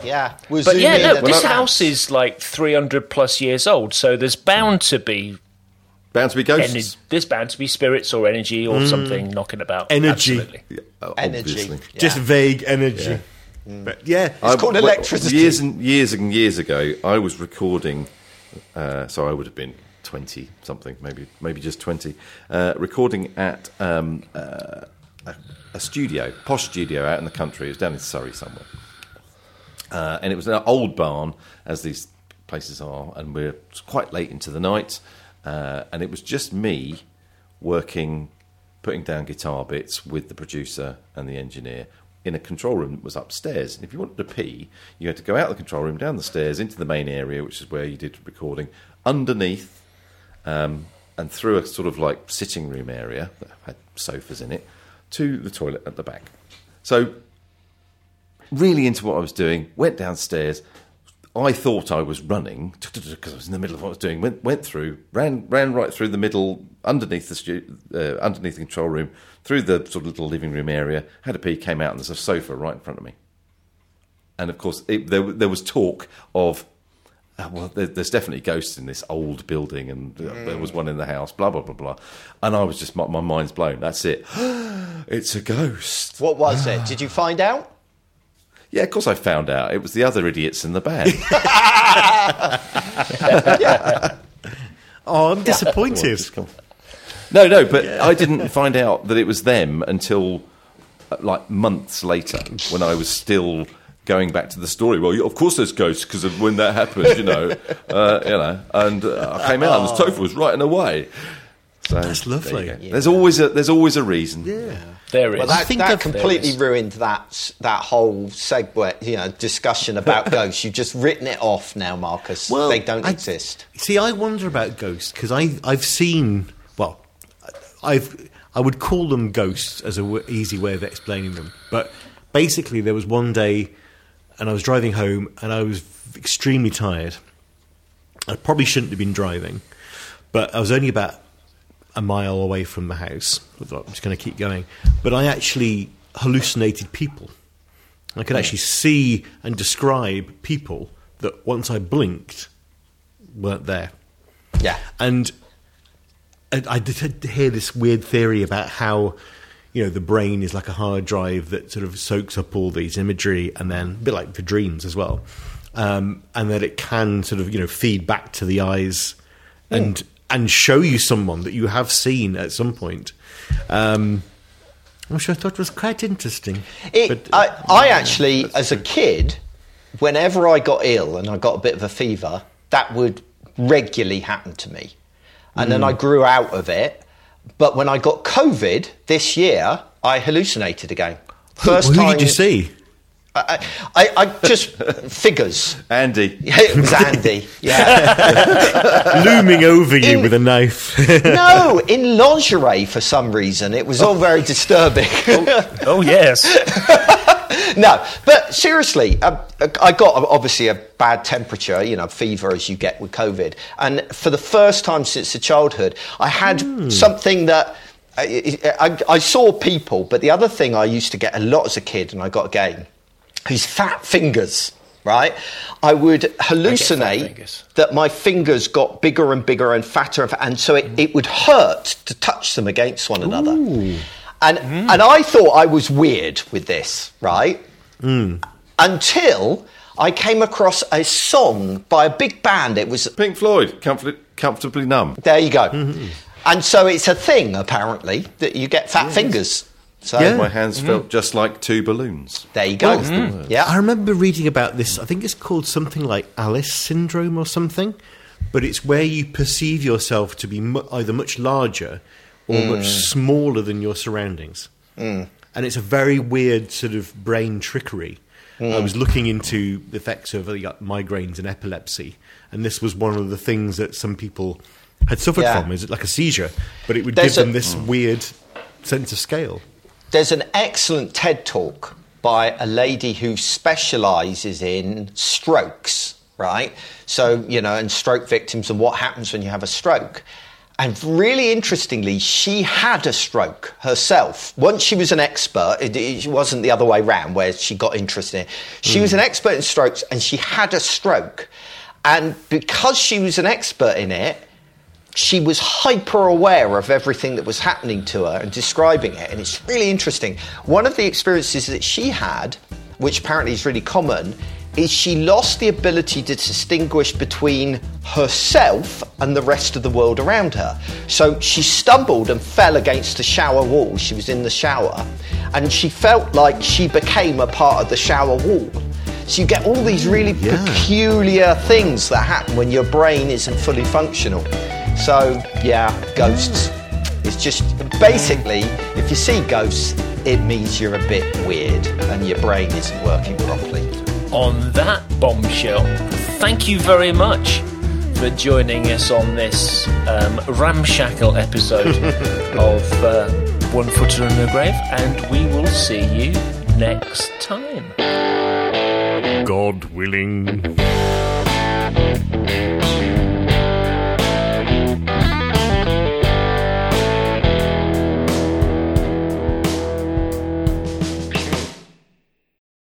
Yeah. We'll But yeah, no, this house is like 300 plus years old, so there's bound to be bound to be ghosts. ener- there's bound to be spirits or energy or something knocking about. Energy. Absolutely. Yeah, energy. Yeah. Just vague energy. But yeah, It's called I- electricity. Years and years and years ago, I was recording Uh, so I would have been twenty something, maybe maybe just twenty, uh, recording at um, uh, a, a studio, posh studio out in the country. It was down in Surrey somewhere. Uh, and it was an old barn, as these places are, and we're quite late into the night. Uh, and it was just me working, putting down guitar bits with the producer and the engineer in a control room that was upstairs. And if you wanted to pee, you had to go out the control room, down the stairs, into the main area, which is where you did recording, underneath, um, and through a sort of like sitting room area that had sofas in it, to the toilet at the back. So really into what I was doing, went downstairs. I thought I was running because I was in the middle of what I was doing. Went, went through, ran, ran right through the middle, underneath the stu- uh, underneath the control room, through the sort of little living room area. Had a pee, came out, and there's a sofa right in front of me. And of course, it, there there was talk of. Uh, well, there, there's definitely ghosts in this old building, and there was one in the house. Blah blah blah blah, and I was just my, my mind's blown. That's it. it's a ghost. What was it? Did you find out? Yeah, of course I found out. It was the other idiots in the band. Oh, I'm disappointed. no, no, but I didn't find out that it was them until uh, like months later when I was still going back to the story. Well, of course there's ghosts because of when that happened, you know, uh, you know. And uh, I came out and the sofa was right in the way. So That's lovely. there you go. There's always a there's always a reason. Yeah. There is. Well, that, think that I've- completely there is. ruined that that whole segue, you know, discussion about ghosts. You've just written it off now, Marcus. Well, they don't I- exist. See, I wonder about ghosts because I I've seen well, I've I would call them ghosts as a w- easy way of explaining them. But basically, there was one day, and I was driving home, and I was extremely tired. I probably shouldn't have been driving, but I was only about a mile away from the house. I thought I'm just going to keep going, but I actually hallucinated people. I could actually see and describe people that once I blinked weren't there. Yeah. And I, I did hear this weird theory about how, you know, the brain is like a hard drive that sort of soaks up all these imagery and then, a bit like for dreams as well, um, and that it can sort of, you know, feed back to the eyes and and show you someone that you have seen at some point. Um, which I thought was quite interesting. It, But- I, I actually, as a kid, whenever I got ill and I got a bit of a fever, that would regularly happen to me. And then I grew out of it. But when I got COVID this year, I hallucinated again. First who time. did you see? I, I, I just figures. Andy, it was Andy. Yeah. Looming over you In- with a knife. no, in lingerie for some reason. It was all very disturbing. oh, oh yes. no, but seriously, uh, I got obviously a bad temperature, you know, fever as you get with COVID. And for the first time since the childhood, I had something that. Uh, I, I, I saw people, but the other thing I used to get a lot as a kid, and I got again, is fat fingers. Right, I would hallucinate fingers. that my fingers got bigger and bigger and fatter, and, fa- and so it, it would hurt to touch them against one another. And hmm. and I thought I was weird with this, right? Hmm. Until I came across a song by a big band. It was Pink Floyd, comfort, comfortably numb. there you go. Hmm, and so it's a thing apparently that you get fat fingers. So Yeah. My hands felt just like two balloons. there you go. I Yeah. I remember reading about this. I think it's called something like Alice syndrome or something, but it's where you perceive yourself to be mu- either much larger or much mm. smaller than your surroundings. Mm. And it's a very weird sort of brain trickery. I mm. was looking into the effects of migraines and epilepsy, and this was one of the things that some people had suffered Yeah. from. Is it like a seizure? But it would There's give a- them this weird sense of scale. There's an excellent TED talk by a lady who specializes in strokes, right? So, you know, and stroke victims and what happens when you have a stroke. And really interestingly, she had a stroke herself. Once she was an expert, it, it wasn't the other way round where she got interested in it. She was an hmm. expert in strokes and she had a stroke. And because she was an expert in it, she was hyper aware of everything that was happening to her and describing it. And it's really interesting. One of the experiences that she had, which apparently is really common, is she lost the ability to distinguish between herself and the rest of the world around her. So she stumbled and fell against the shower wall. She was in the shower and she felt like she became a part of the shower wall. So you get all these really Yeah. peculiar things that happen when your brain isn't fully functional. So, yeah, ghosts. Mm. It's just basically, if you see ghosts, it means you're a bit weird and your brain isn't working properly. On that bombshell, thank you very much for joining us on this um, ramshackle episode of uh, One Footer in the Grave, and we will see you next time. God willing.